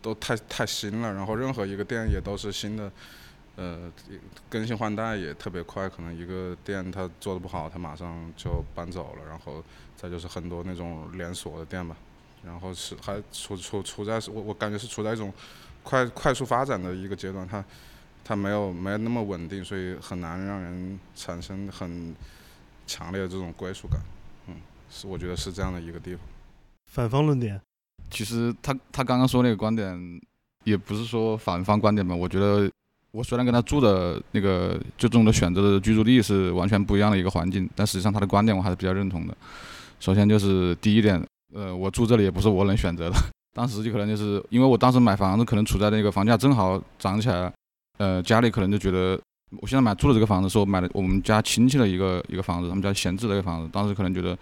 都太太新了，然后任何一个店也都是新的，呃，更新换代也特别快，可能一个店它做的不好，它马上就搬走了，然后再就是很多那种连锁的店吧，然后是还处处处在我我感觉是处在一种快快速发展的一个阶段，它它没有没有那么稳定，所以很难让人产生很强烈的这种归属感，嗯，是我觉得是这样的一个地方。反方论点，其实他他刚刚说那个观点，也不是说反方观点吧。我觉得我虽然跟他住的那个最终的选择的居住地是完全不一样的一个环境，但实际上他的观点我还是比较认同的。首先就是第一点，呃，我住这里也不是我能选择的，当时就可能就是因为我当时买房子可能处在那个房价正好涨起来，呃，家里可能就觉得我现在买住的这个房子是我买的我们家亲戚的一个一个房子，他们家闲置的一个房子，当时可能觉得。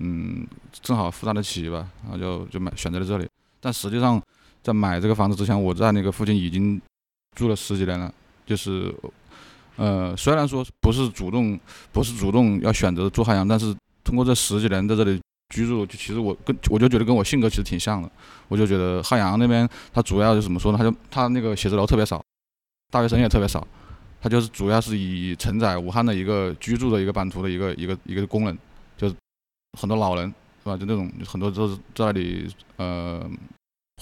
嗯，正好负担得起吧，然后就就买选择了这里。但实际上，在买这个房子之前，我在那个附近已经住了十几年了。就是呃，虽然说不是主动，不是主动要选择住汉阳，但是通过这十几年在这里居住，就其实我跟我就觉得跟我性格其实挺像的。我就觉得汉阳那边它主要就怎么说呢？它就它那个写字楼特别少，大学生也特别少，它就是主要是以承载武汉的一个居住的一个版图的一个一个一个功能，就是很多老人是吧？就那种很多都是在那里呃，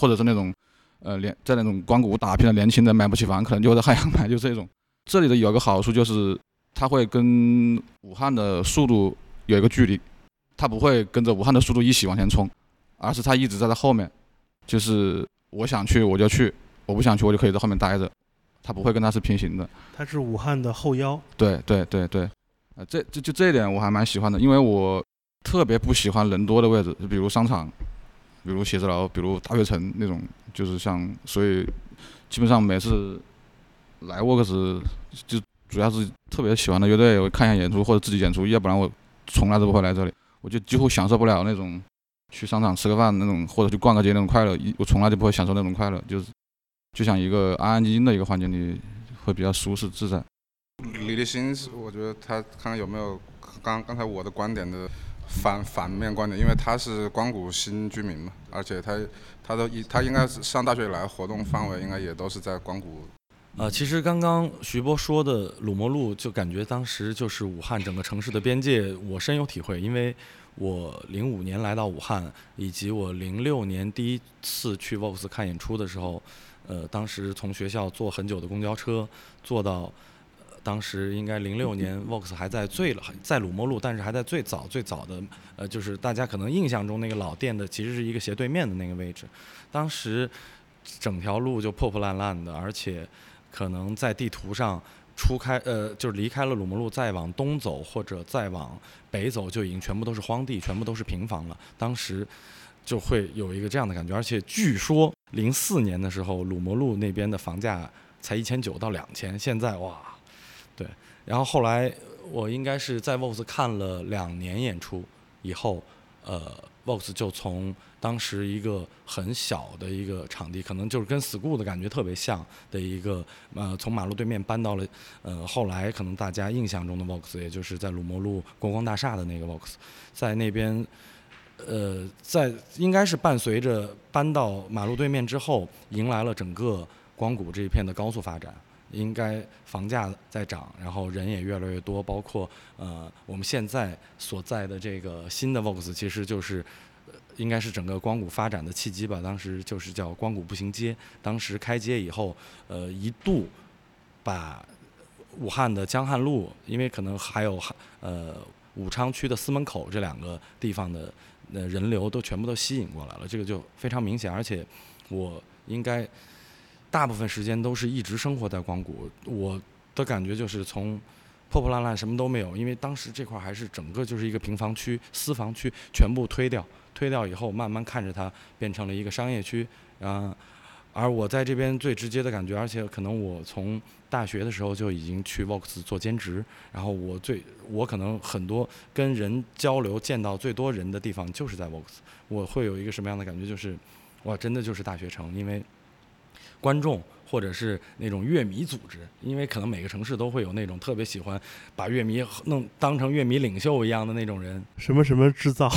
或者是那种呃年在那种光谷打拼的年轻人买不起房，可能就会在汉阳买，就这种。这里的有个好处就是，它会跟武汉的速度有一个距离，它不会跟着武汉的速度一起往前冲，而是它一直在它后面，就是我想去我就去，我不想去我就可以在后面待着，它不会跟它是平行的。它是武汉的后腰。对对对对，呃，这就就这一点我还蛮喜欢的，因为我特别不喜欢人多的位置，就比如商场，比如写字楼，比如大学城那种，就是像所以基本上每次。来沃克斯就主要是特别喜欢的乐队，我看一下演出或者自己演出，要不然我从来都不会来这里。我就几乎享受不了那种去商场吃个饭那种，或者去逛个街那种快乐，一我从来就不会享受那种快乐，就是就像一个安安静静的一个环境里，会比较舒适自在。李立新，我觉得他看看有没有刚刚才我的观点的反反面观点，因为他是光谷新居民嘛，而且他他的他应该是上大学以来活动范围应该也都是在光谷。呃，其实刚刚徐波说的鲁摩路，就感觉当时就是武汉整个城市的边界，我深有体会。因为我零五年来到武汉，以及我零六年第一次去 Vox 看演出的时候，呃，当时从学校坐很久的公交车，坐到呃当时应该零六年 Vox 还在最在鲁磨路，但是还在最早最早的，呃，就是大家可能印象中那个老店的，其实是一个斜对面的那个位置。当时整条路就破破烂烂的，而且。可能在地图上出开呃，就是离开了鲁摩路，再往东走或者再往北走，就已经全部都是荒地，全部都是平房了。当时就会有一个这样的感觉，而且据说零四年的时候，鲁摩路那边的房价才一千九到两千，现在哇，对。然后后来我应该是在 Vox 看了两年演出以后，呃，Vox 就从。当时一个很小的一个场地，可能就是跟 school 的感觉特别像的一个，呃，从马路对面搬到了，呃，后来可能大家印象中的 Vox，也就是在鲁摩路国光大厦的那个 Vox，在那边，呃，在应该是伴随着搬到马路对面之后，迎来了整个光谷这一片的高速发展，应该房价在涨，然后人也越来越多，包括呃，我们现在所在的这个新的 Vox，其实就是。应该是整个光谷发展的契机吧。当时就是叫光谷步行街。当时开街以后，呃，一度把武汉的江汉路，因为可能还有呃武昌区的司门口这两个地方的呃人流都全部都吸引过来了。这个就非常明显。而且我应该大部分时间都是一直生活在光谷。我的感觉就是从破破烂烂什么都没有，因为当时这块还是整个就是一个平房区、私房区，全部推掉。推掉以后，慢慢看着它变成了一个商业区，啊，而我在这边最直接的感觉，而且可能我从大学的时候就已经去 Vox 做兼职，然后我最我可能很多跟人交流、见到最多人的地方就是在 Vox，我会有一个什么样的感觉？就是，哇，真的就是大学城，因为观众或者是那种乐迷组织，因为可能每个城市都会有那种特别喜欢把乐迷弄当成乐迷领袖一样的那种人，什么什么制造。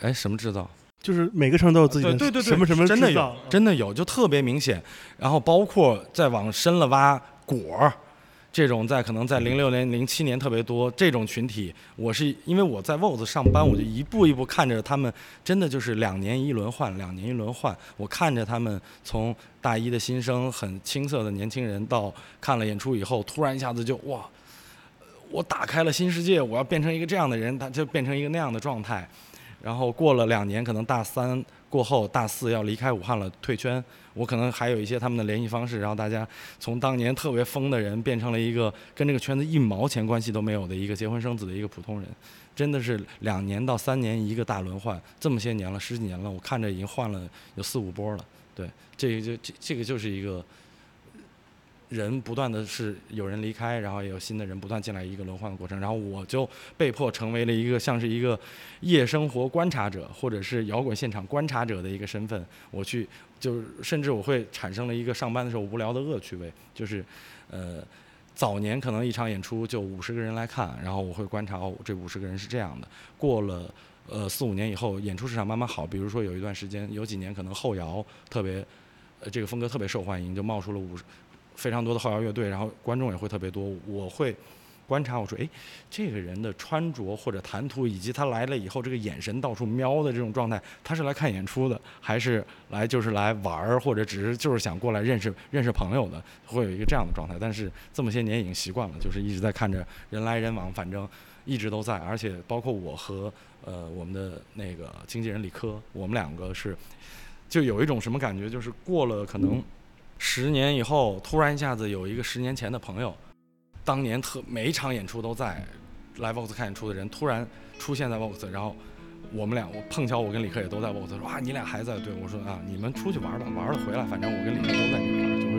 哎，什么制造？就是每个城都有自己的对对对什么什么真的有，真的有，就特别明显。然后包括再往深了挖，果儿这种在可能在零六年、零七年特别多这种群体，我是因为我在 VOS 上班，我就一步一步看着他们，真的就是两年一轮换，两年一轮换。我看着他们从大一的新生，很青涩的年轻人，到看了演出以后，突然一下子就哇，我打开了新世界，我要变成一个这样的人，他就变成一个那样的状态。然后过了两年，可能大三过后，大四要离开武汉了，退圈。我可能还有一些他们的联系方式，然后大家从当年特别疯的人，变成了一个跟这个圈子一毛钱关系都没有的一个结婚生子的一个普通人。真的是两年到三年一个大轮换，这么些年了，十几年了，我看着已经换了有四五波了。对，这个就这这个就是一个。人不断的是有人离开，然后也有新的人不断进来，一个轮换的过程。然后我就被迫成为了一个像是一个夜生活观察者，或者是摇滚现场观察者的一个身份。我去，就是甚至我会产生了一个上班的时候无聊的恶趣味，就是，呃，早年可能一场演出就五十个人来看，然后我会观察哦，这五十个人是这样的。过了呃四五年以后，演出市场慢慢好，比如说有一段时间，有几年可能后摇特别，呃这个风格特别受欢迎，就冒出了五十非常多的后摇乐队，然后观众也会特别多。我会观察我说，哎，这个人的穿着或者谈吐，以及他来了以后这个眼神到处瞄的这种状态，他是来看演出的，还是来就是来玩儿，或者只是就是想过来认识认识朋友的，会有一个这样的状态。但是这么些年已经习惯了，就是一直在看着人来人往，反正一直都在，而且包括我和呃我们的那个经纪人李科，我们两个是就有一种什么感觉，就是过了可能十年以后，突然一下子有一个十年前的朋友。当年特每一场演出都在来 Vox 看演出的人，突然出现在 Vox，然后我们俩我碰巧我跟李克也都在 Vox，说啊你俩还在对我说啊你们出去玩吧，玩了回来，反正我跟李克都在这块，就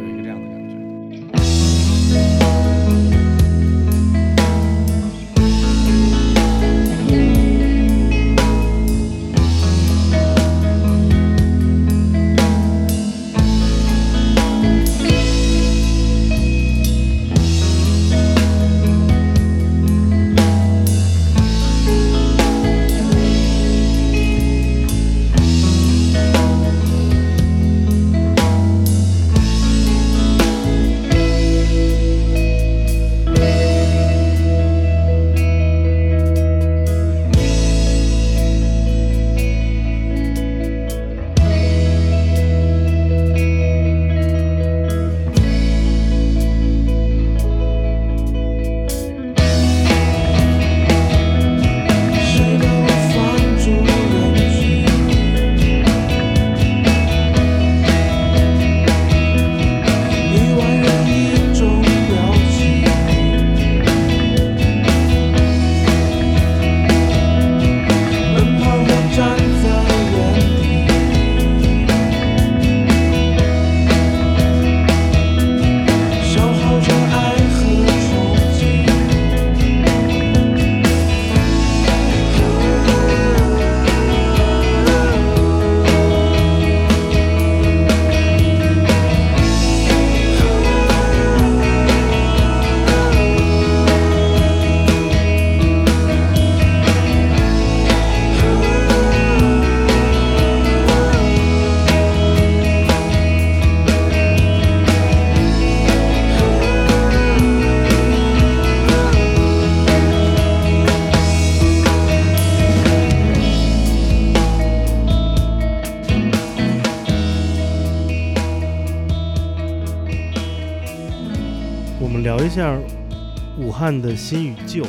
汉的新与旧。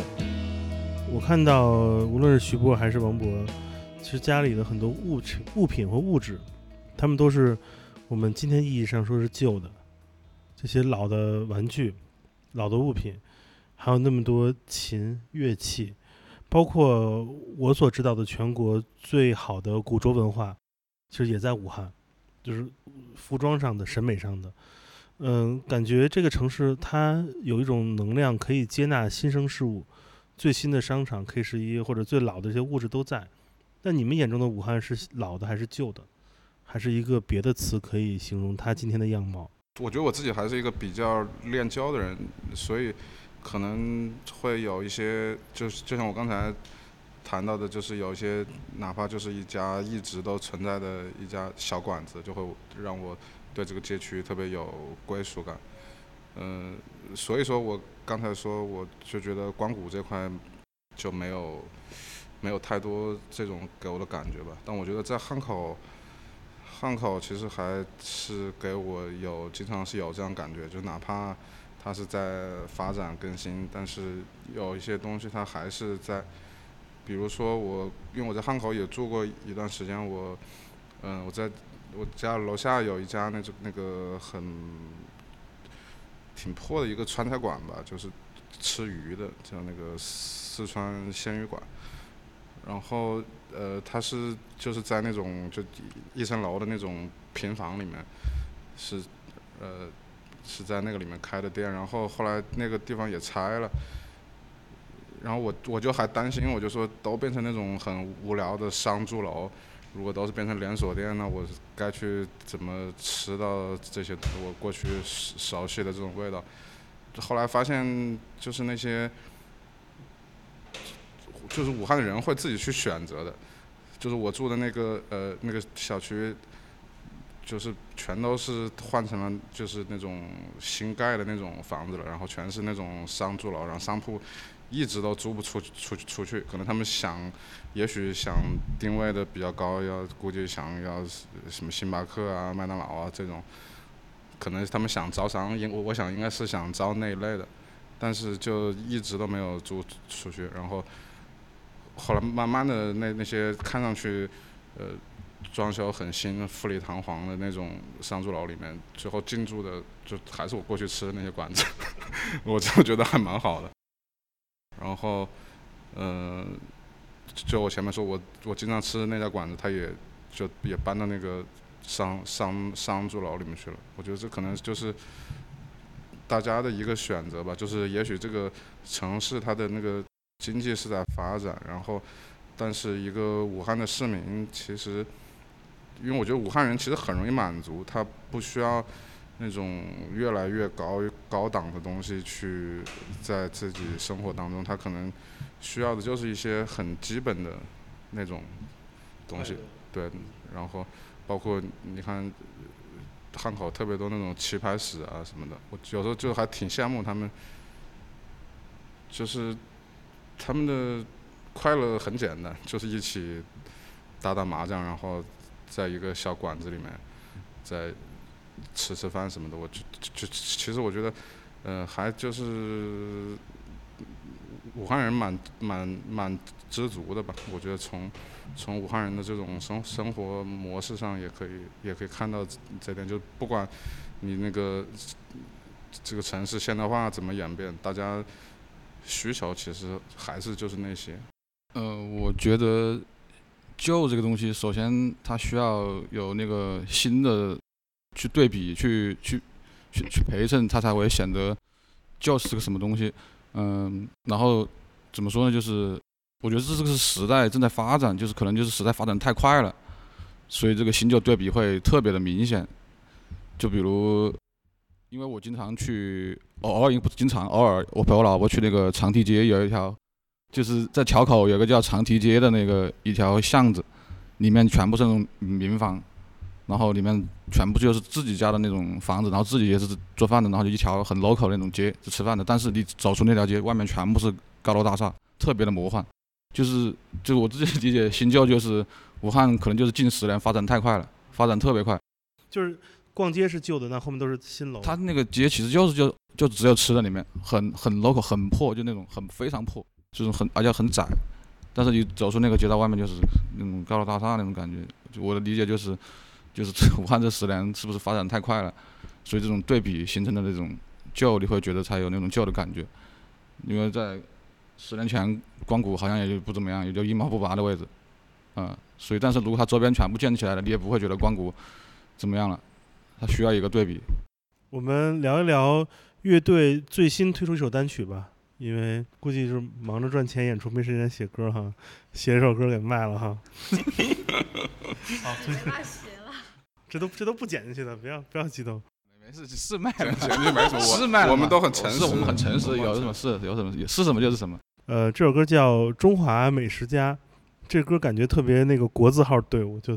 我看到，无论是徐波还是王博，其实家里的很多物质、物品和物质，他们都是我们今天意义上说是旧的。这些老的玩具、老的物品，还有那么多琴乐器，包括我所知道的全国最好的古着文化，其实也在武汉，就是服装上的、审美上的。嗯，感觉这个城市它有一种能量，可以接纳新生事物，最新的商场 K 十一或者最老的一些物质都在。那你们眼中的武汉是老的还是旧的，还是一个别的词可以形容它今天的样貌？我觉得我自己还是一个比较恋旧的人，所以可能会有一些，就是就像我刚才谈到的，就是有一些哪怕就是一家一直都存在的一家小馆子，就会让我对这个街区特别有归属感。嗯、所以说我刚才说，我就觉得光谷这块就没有没有太多这种给我的感觉吧。但我觉得在汉口。汉口其实还是给我有经常是有这样感觉，就哪怕它是在发展更新，但是有一些东西它还是在，比如说我，因为我在汉口也住过一段时间，我，嗯、我在我家楼下有一家那种那个很挺破的一个川菜馆吧，就是吃鱼的，叫那个四川鲜鱼馆。然后呃，它是就是在那种就一层楼的那种平房里面，是呃是在那个里面开的店，然后后来那个地方也拆了。然后我我就还担心，我就说都变成那种很无聊的商住楼，如果都是变成连锁店，那我该去怎么吃到这些我过去熟悉的这种味道？后来发现就是那些，就是武汉的人会自己去选择的，就是我住的那个呃那个小区，就是全都是换成了就是那种新盖的那种房子了，然后全是那种商住楼，然后商铺一直都租不出出出去，可能他们想，也许想定位的比较高，要估计想要什么星巴克啊、麦当劳啊这种。可能他们想招商，应我我想应该是想招那一类的，但是就一直都没有租出去。然后后来慢慢的那那些看上去呃装修很新、富丽堂皇的那种商住楼里面，最后进驻的就还是我过去吃的那些馆子，我就觉得还蛮好的。然后呃，就我前面说我我经常吃的那家馆子，他也就也搬到那个。商商商住楼里面去了，我觉得这可能就是大家的一个选择吧。就是也许这个城市它的那个经济是在发展，然后但是一个武汉的市民其实，因为我觉得武汉人其实很容易满足，他不需要那种越来越高高档的东西去在自己生活当中，他可能需要的就是一些很基本的那种东西，对，然后。包括你看，汉口特别多那种棋牌室啊什么的，我有时候就还挺羡慕他们，就是他们的快乐很简单，就是一起打打麻将，然后在一个小馆子里面在吃吃饭什么的。我就就其实我觉得，嗯，还就是武汉人蛮蛮蛮知足的吧。我觉得从。从武汉人的这种生生活模式上，也可以也可以看到这点，就不管你那个这个城市现代化怎么演变，大家需求其实还是就是那些。呃，我觉得旧这个东西，首先它需要有那个新的去对比，去去去去陪衬，它才会显得就是个什么东西。嗯，然后怎么说呢，就是。我觉得这是个时代正在发展，就是可能就是时代发展太快了，所以这个新旧对比会特别的明显。就比如，因为我经常去，偶尔不是经常，偶尔我陪我老婆去那个长堤街，有一条，就是在桥口有个叫长堤街的那个一条巷子，里面全部是那种民房，然后里面全部就是自己家的那种房子，然后自己也是做饭的，然后就一条很 local 那种街是吃饭的，但是你走出那条街，外面全部是高楼大厦，特别的魔幻。就是，就是我自己理解，新旧就是武汉可能就是近十年发展太快了，发展特别快。就是逛街是旧的，那后面都是新楼。它那个街其实就是就就只有吃的里面，很很 local，很破，就那种很非常破，就是很而且很窄。但是你走出那个街道外面，就是那种高楼大厦那种感觉。就我的理解就是，就是 武汉这十年是不是发展太快了？所以这种对比形成的那种旧，你会觉得才有那种旧的感觉，因为在。十年前，光谷好像也就不怎么样，也就一毛不拔的位置，嗯，所以但是如果它周边全部建起来了，你也不会觉得光谷怎么样了，它需要一个对比。我们聊一聊乐队最新推出一首单曲吧，因为估计就是忙着赚钱演出，没时间写歌哈，写一首歌给卖了哈。好，写了，这都这都不剪进去的，不要不要激动。没事是卖了，绝对没什么 是卖了，我们都很诚实，我们很诚实，有什么是有什么是什么就是什么。呃，这首歌叫《中华美食家》，这歌感觉特别那个国字号队伍，就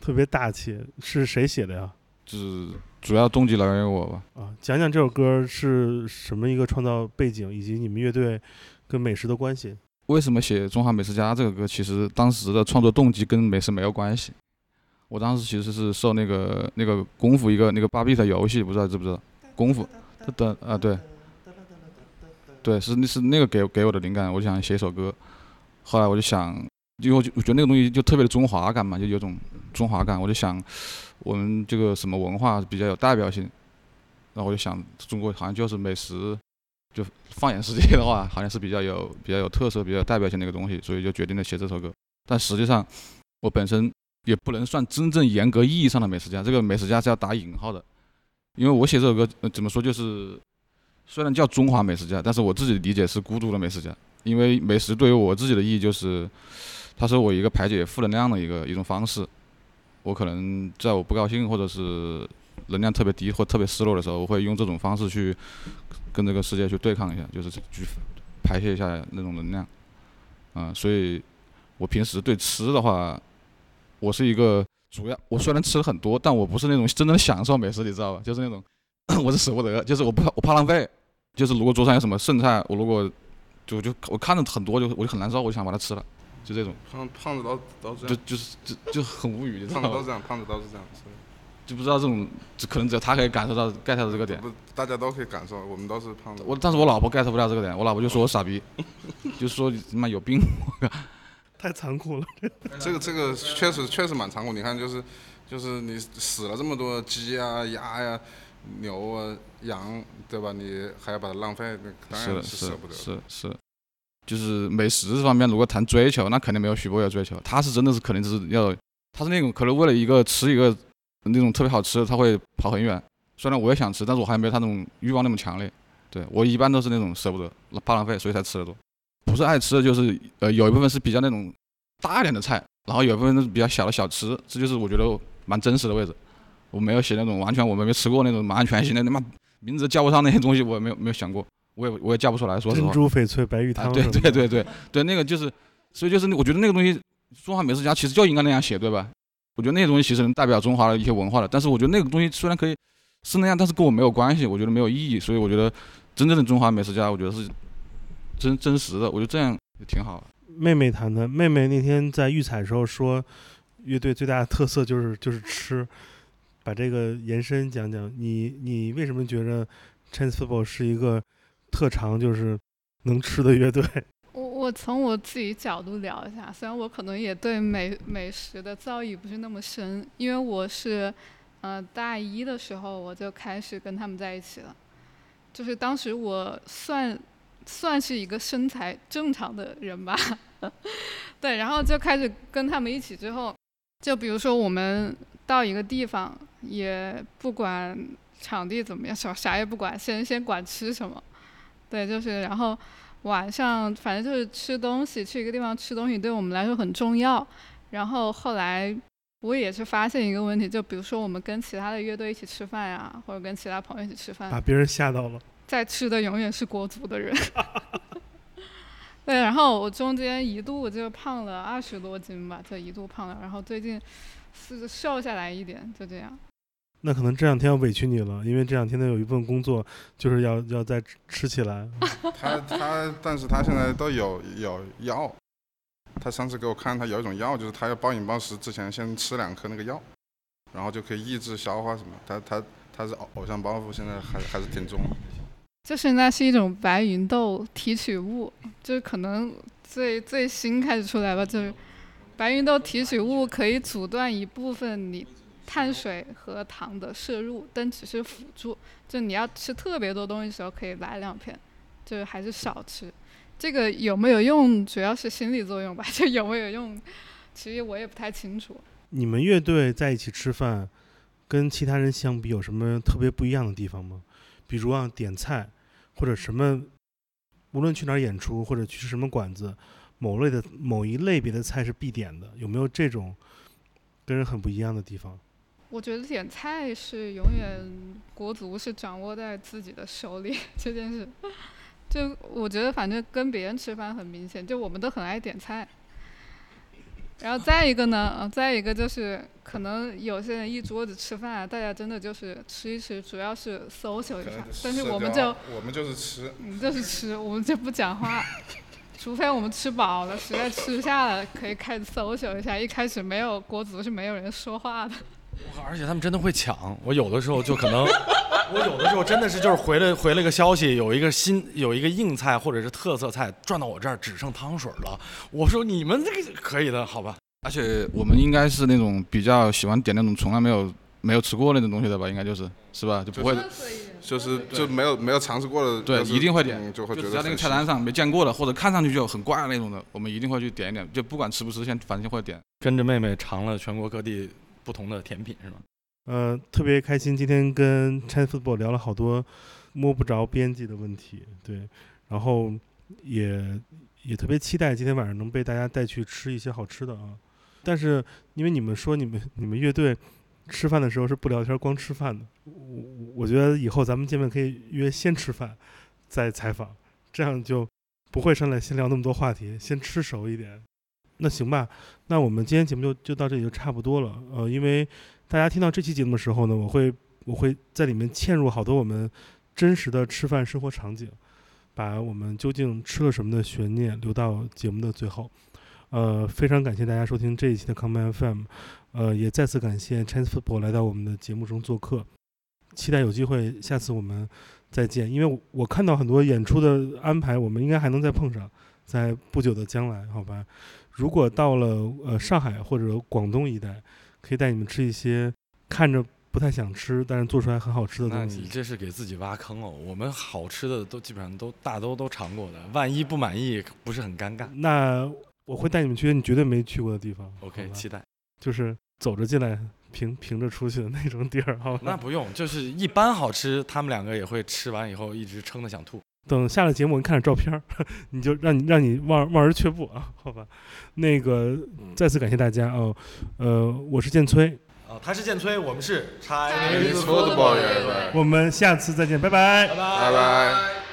特别大气。是谁写的呀？就是主要动机来源于我吧。啊，讲讲这首歌是什么一个创造背景，以及你们乐队跟美食的关系。为什么写《中华美食家》这个歌？其实当时的创作动机跟美食没有关系。我当时其实是受那个那个功夫一个那个八 bit 游戏，不知道知不知道？功夫，的啊对，对是是那个给给我的灵感，我就想写一首歌。后来我就想，因为我觉得那个东西就特别的中华感嘛，就有种中华感。我就想，我们这个什么文化比较有代表性？然后我就想，中国好像就是美食，就放眼世界的话，好像是比较有比较有特色、比较有代表性的一个东西，所以就决定了写这首歌。但实际上，我本身。也不能算真正严格意义上的美食家，这个美食家是要打引号的，因为我写这首歌怎么说就是，虽然叫中华美食家，但是我自己理解是孤独的美食家，因为美食对于我自己的意义就是，它是我一个排解负能量的一个一种方式，我可能在我不高兴或者是能量特别低或特别失落的时候，我会用这种方式去跟这个世界去对抗一下，就是去排泄一下那种能量。嗯，所以我平时对吃的话，我是一个主要，我虽然吃的很多，但我不是那种真正享受美食，你知道吧？就是那种 我是舍不得，就是我不怕我怕浪费，就是如果桌上有什么剩菜，我如果就就我看着很多就我就很难受，我就想把它吃了，就这种，胖胖子都都这样，就就是就就很无语，你知道吗？胖子都这样，胖子都是这样，就不知道这种，可能只有他可以感受到 get 到这个点。不，大家都可以感受，我们都是胖子。我但是我老婆 get 不了这个点，我老婆就说我傻逼，就说你妈有病！太残酷了。这个这个确实确实蛮残酷。你看，就是就是你死了这么多鸡啊、鸭呀、牛啊、羊，对吧？你还要把它浪费，那当然是是舍不得。是是，就是美食这方面，如果谈追求，那肯定没有许博要追求。他是真的是肯定是要，他是那种可能为了一个吃一个那种特别好吃的，他会跑很远。虽然我也想吃，但是我还没有他那种欲望那么强烈。对我一般都是那种舍不得，怕浪费，所以才吃的多。不是爱吃的，就是呃有一部分是比较那种大一点的菜，然后有一部分是比较小的小吃，这就是我觉得蛮真实的位置。我没有写那种完全我没吃过那种满汉全型的，他妈名字叫不上那些东西，我也没有没有想过，我也我也叫不出来，说实珍。珠翡翠白玉啊，汤，对对对对对，那个就是，所以就是那我觉得那个东西，中华美食家其实就应该那样写，对吧？我觉得那些东西其实能代表中华的一些文化的，但是我觉得那个东西虽然可以是那样，但是跟我没有关系，我觉得没有意义，所以我觉得真正的中华美食家，我觉得是真真实的，我觉得这样也挺好的。妹妹谈的，妹妹那天在预采的时候说，乐队最大的特色就是就是吃，把这个延伸讲讲。你你为什么觉得 Chance Football 是一个特长，就是能吃的乐队？我我从我自己角度聊一下，虽然我可能也对美美食的造诣不是那么深，因为我是，呃，大一的时候我就开始跟他们在一起了，就是当时我算算是一个身材正常的人吧，对，然后就开始跟他们一起之后，就比如说我们到一个地方，也不管场地怎么样，啥啥也不管，先先管吃什么，对，就是然后。晚上反正就是吃东西，去一个地方吃东西对我们来说很重要。然后后来我也是发现一个问题，就比如说我们跟其他的乐队一起吃饭呀，或者跟其他朋友一起吃饭，把别人吓到了。在吃的永远是国足的人。对，然后我中间一度就胖了二十多斤吧，就一度胖了，然后最近是瘦下来一点，就这样。那可能这两天要委屈你了，因为这两天呢有一份工作就是要要再吃吃起来。他他，但是他现在都有有药。他上次给我看，他有一种药，就是他要暴饮暴食之前先吃两颗那个药，然后就可以抑制消化什么。他他他是偶偶像包袱，现在还还是挺重的。就是那是一种白芸豆提取物，就是可能最最新开始出来吧，就是白芸豆提取物可以阻断一部分你碳水和糖的摄入，但只是辅助。就你要吃特别多东西的时候，可以来两片，就是还是少吃。这个有没有用，主要是心理作用吧。就有没有用，其实我也不太清楚。你们乐队在一起吃饭，跟其他人相比有什么特别不一样的地方吗？比如啊，点菜或者什么，无论去哪儿演出或者去什么馆子，某类的某一类别的菜是必点的，有没有这种跟人很不一样的地方？我觉得点菜是永远国足是掌握在自己的手里 这件事，就我觉得反正跟别人吃饭很明显，就我们都很爱点菜。然后再一个呢，嗯，再一个就是可能有些人一桌子吃饭，大家真的就是吃一吃，主要是 social 一下，但是我们就我们就是吃，我们就是吃，我们就不讲话，除非我们吃饱了，实在吃不下了，可以开始 social 一下。一开始没有国足是没有人说话的。而且他们真的会抢，我有的时候就可能，我有的时候真的是就是回了回了个消息，有一个新有一个硬菜或者是特色菜转到我这儿只剩汤水了，我说你们这个可以的，好吧？而且我们应该是那种比较喜欢点那种从来没有没有吃过那种东西的吧？应该就是是吧？就不会就是就没有没有尝试过的，对，一定会点，嗯就会觉得在那个菜单上没见过的，或者看上去就很怪的那种的，我们一定会去点一点，就不管吃不吃，先反正会点。跟着妹妹尝了全国各地不同的甜品是吗？呃，特别开心，今天跟 China Football 聊了好多摸不着边际的问题，对，然后也也特别期待今天晚上能被大家带去吃一些好吃的啊。但是因为你们说你们你们乐队吃饭的时候是不聊天，光吃饭的。我我觉得以后咱们见面可以约先吃饭，再采访，这样就不会上来先聊那么多话题，先吃熟一点。那行吧，那我们今天节目就就到这里就差不多了。呃，因为大家听到这期节目的时候呢，我会我会在里面嵌入好多我们真实的吃饭生活场景，把我们究竟吃了什么的悬念留到节目的最后。呃，非常感谢大家收听这一期的 Come FM，呃，也再次感谢 Chance Football 来到我们的节目中做客，期待有机会下次我们再见。因为我我看到很多演出的安排，我们应该还能再碰上，在不久的将来，好吧？如果到了呃上海或者广东一带，可以带你们吃一些看着不太想吃，但是做出来很好吃的东西。你这是给自己挖坑哦。我们好吃的都基本上都大都都尝过的，万一不满意不是很尴尬那我会带你们去你绝对没去过的地方。？OK，期待。就是走着进来，平平着出去的那种地儿，好吧？那不用，就是一般好吃，他们两个也会吃完以后一直撑得想吐。等下了节目，我给你看点照片儿，你就让你让你望望而却步啊，好吧？那个再次感谢大家哦，呃，我是建崔，哦，他是建崔，我们是 Chinese Chinese football 乐队我们下次再见，拜拜。拜拜拜。喧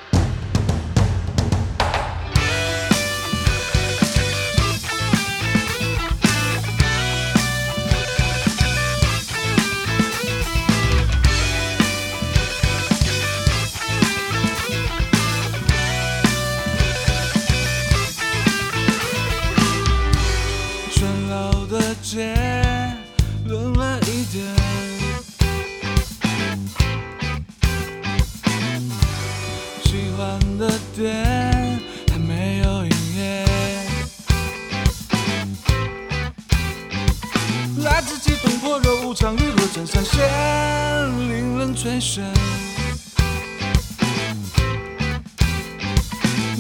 的店还没有营业，来自机动破热舞场娱乐真三线，令人垂涎。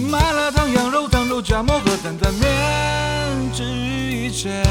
麻辣烫、羊肉汤、肉夹馍和担担面，治愈一切。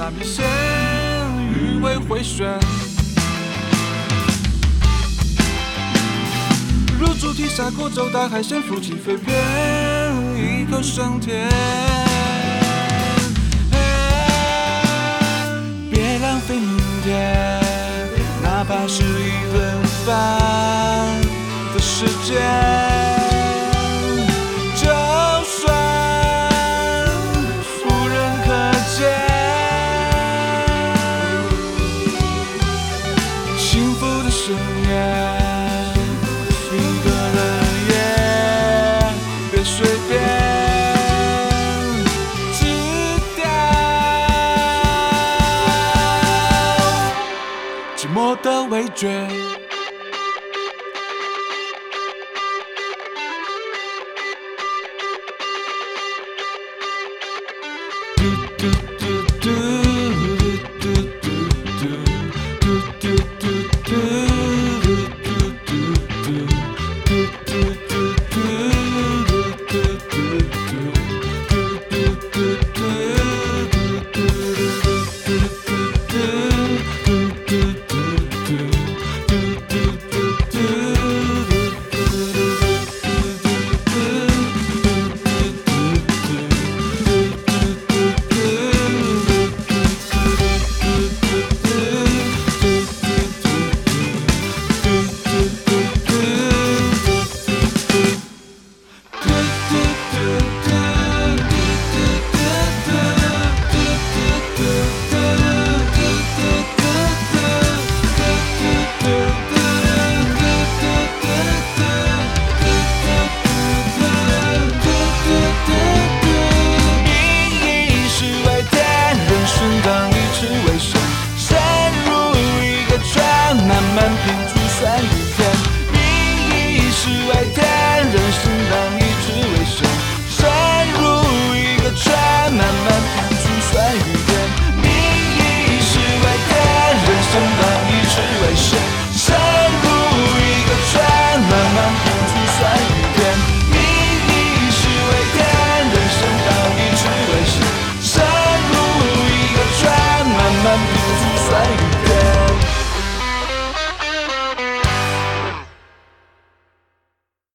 火锅和拉米线，余味回旋。入主题砂锅粥大海鲜夫妻肺片，一口升天。别浪费明天，哪怕是一顿饭的时间。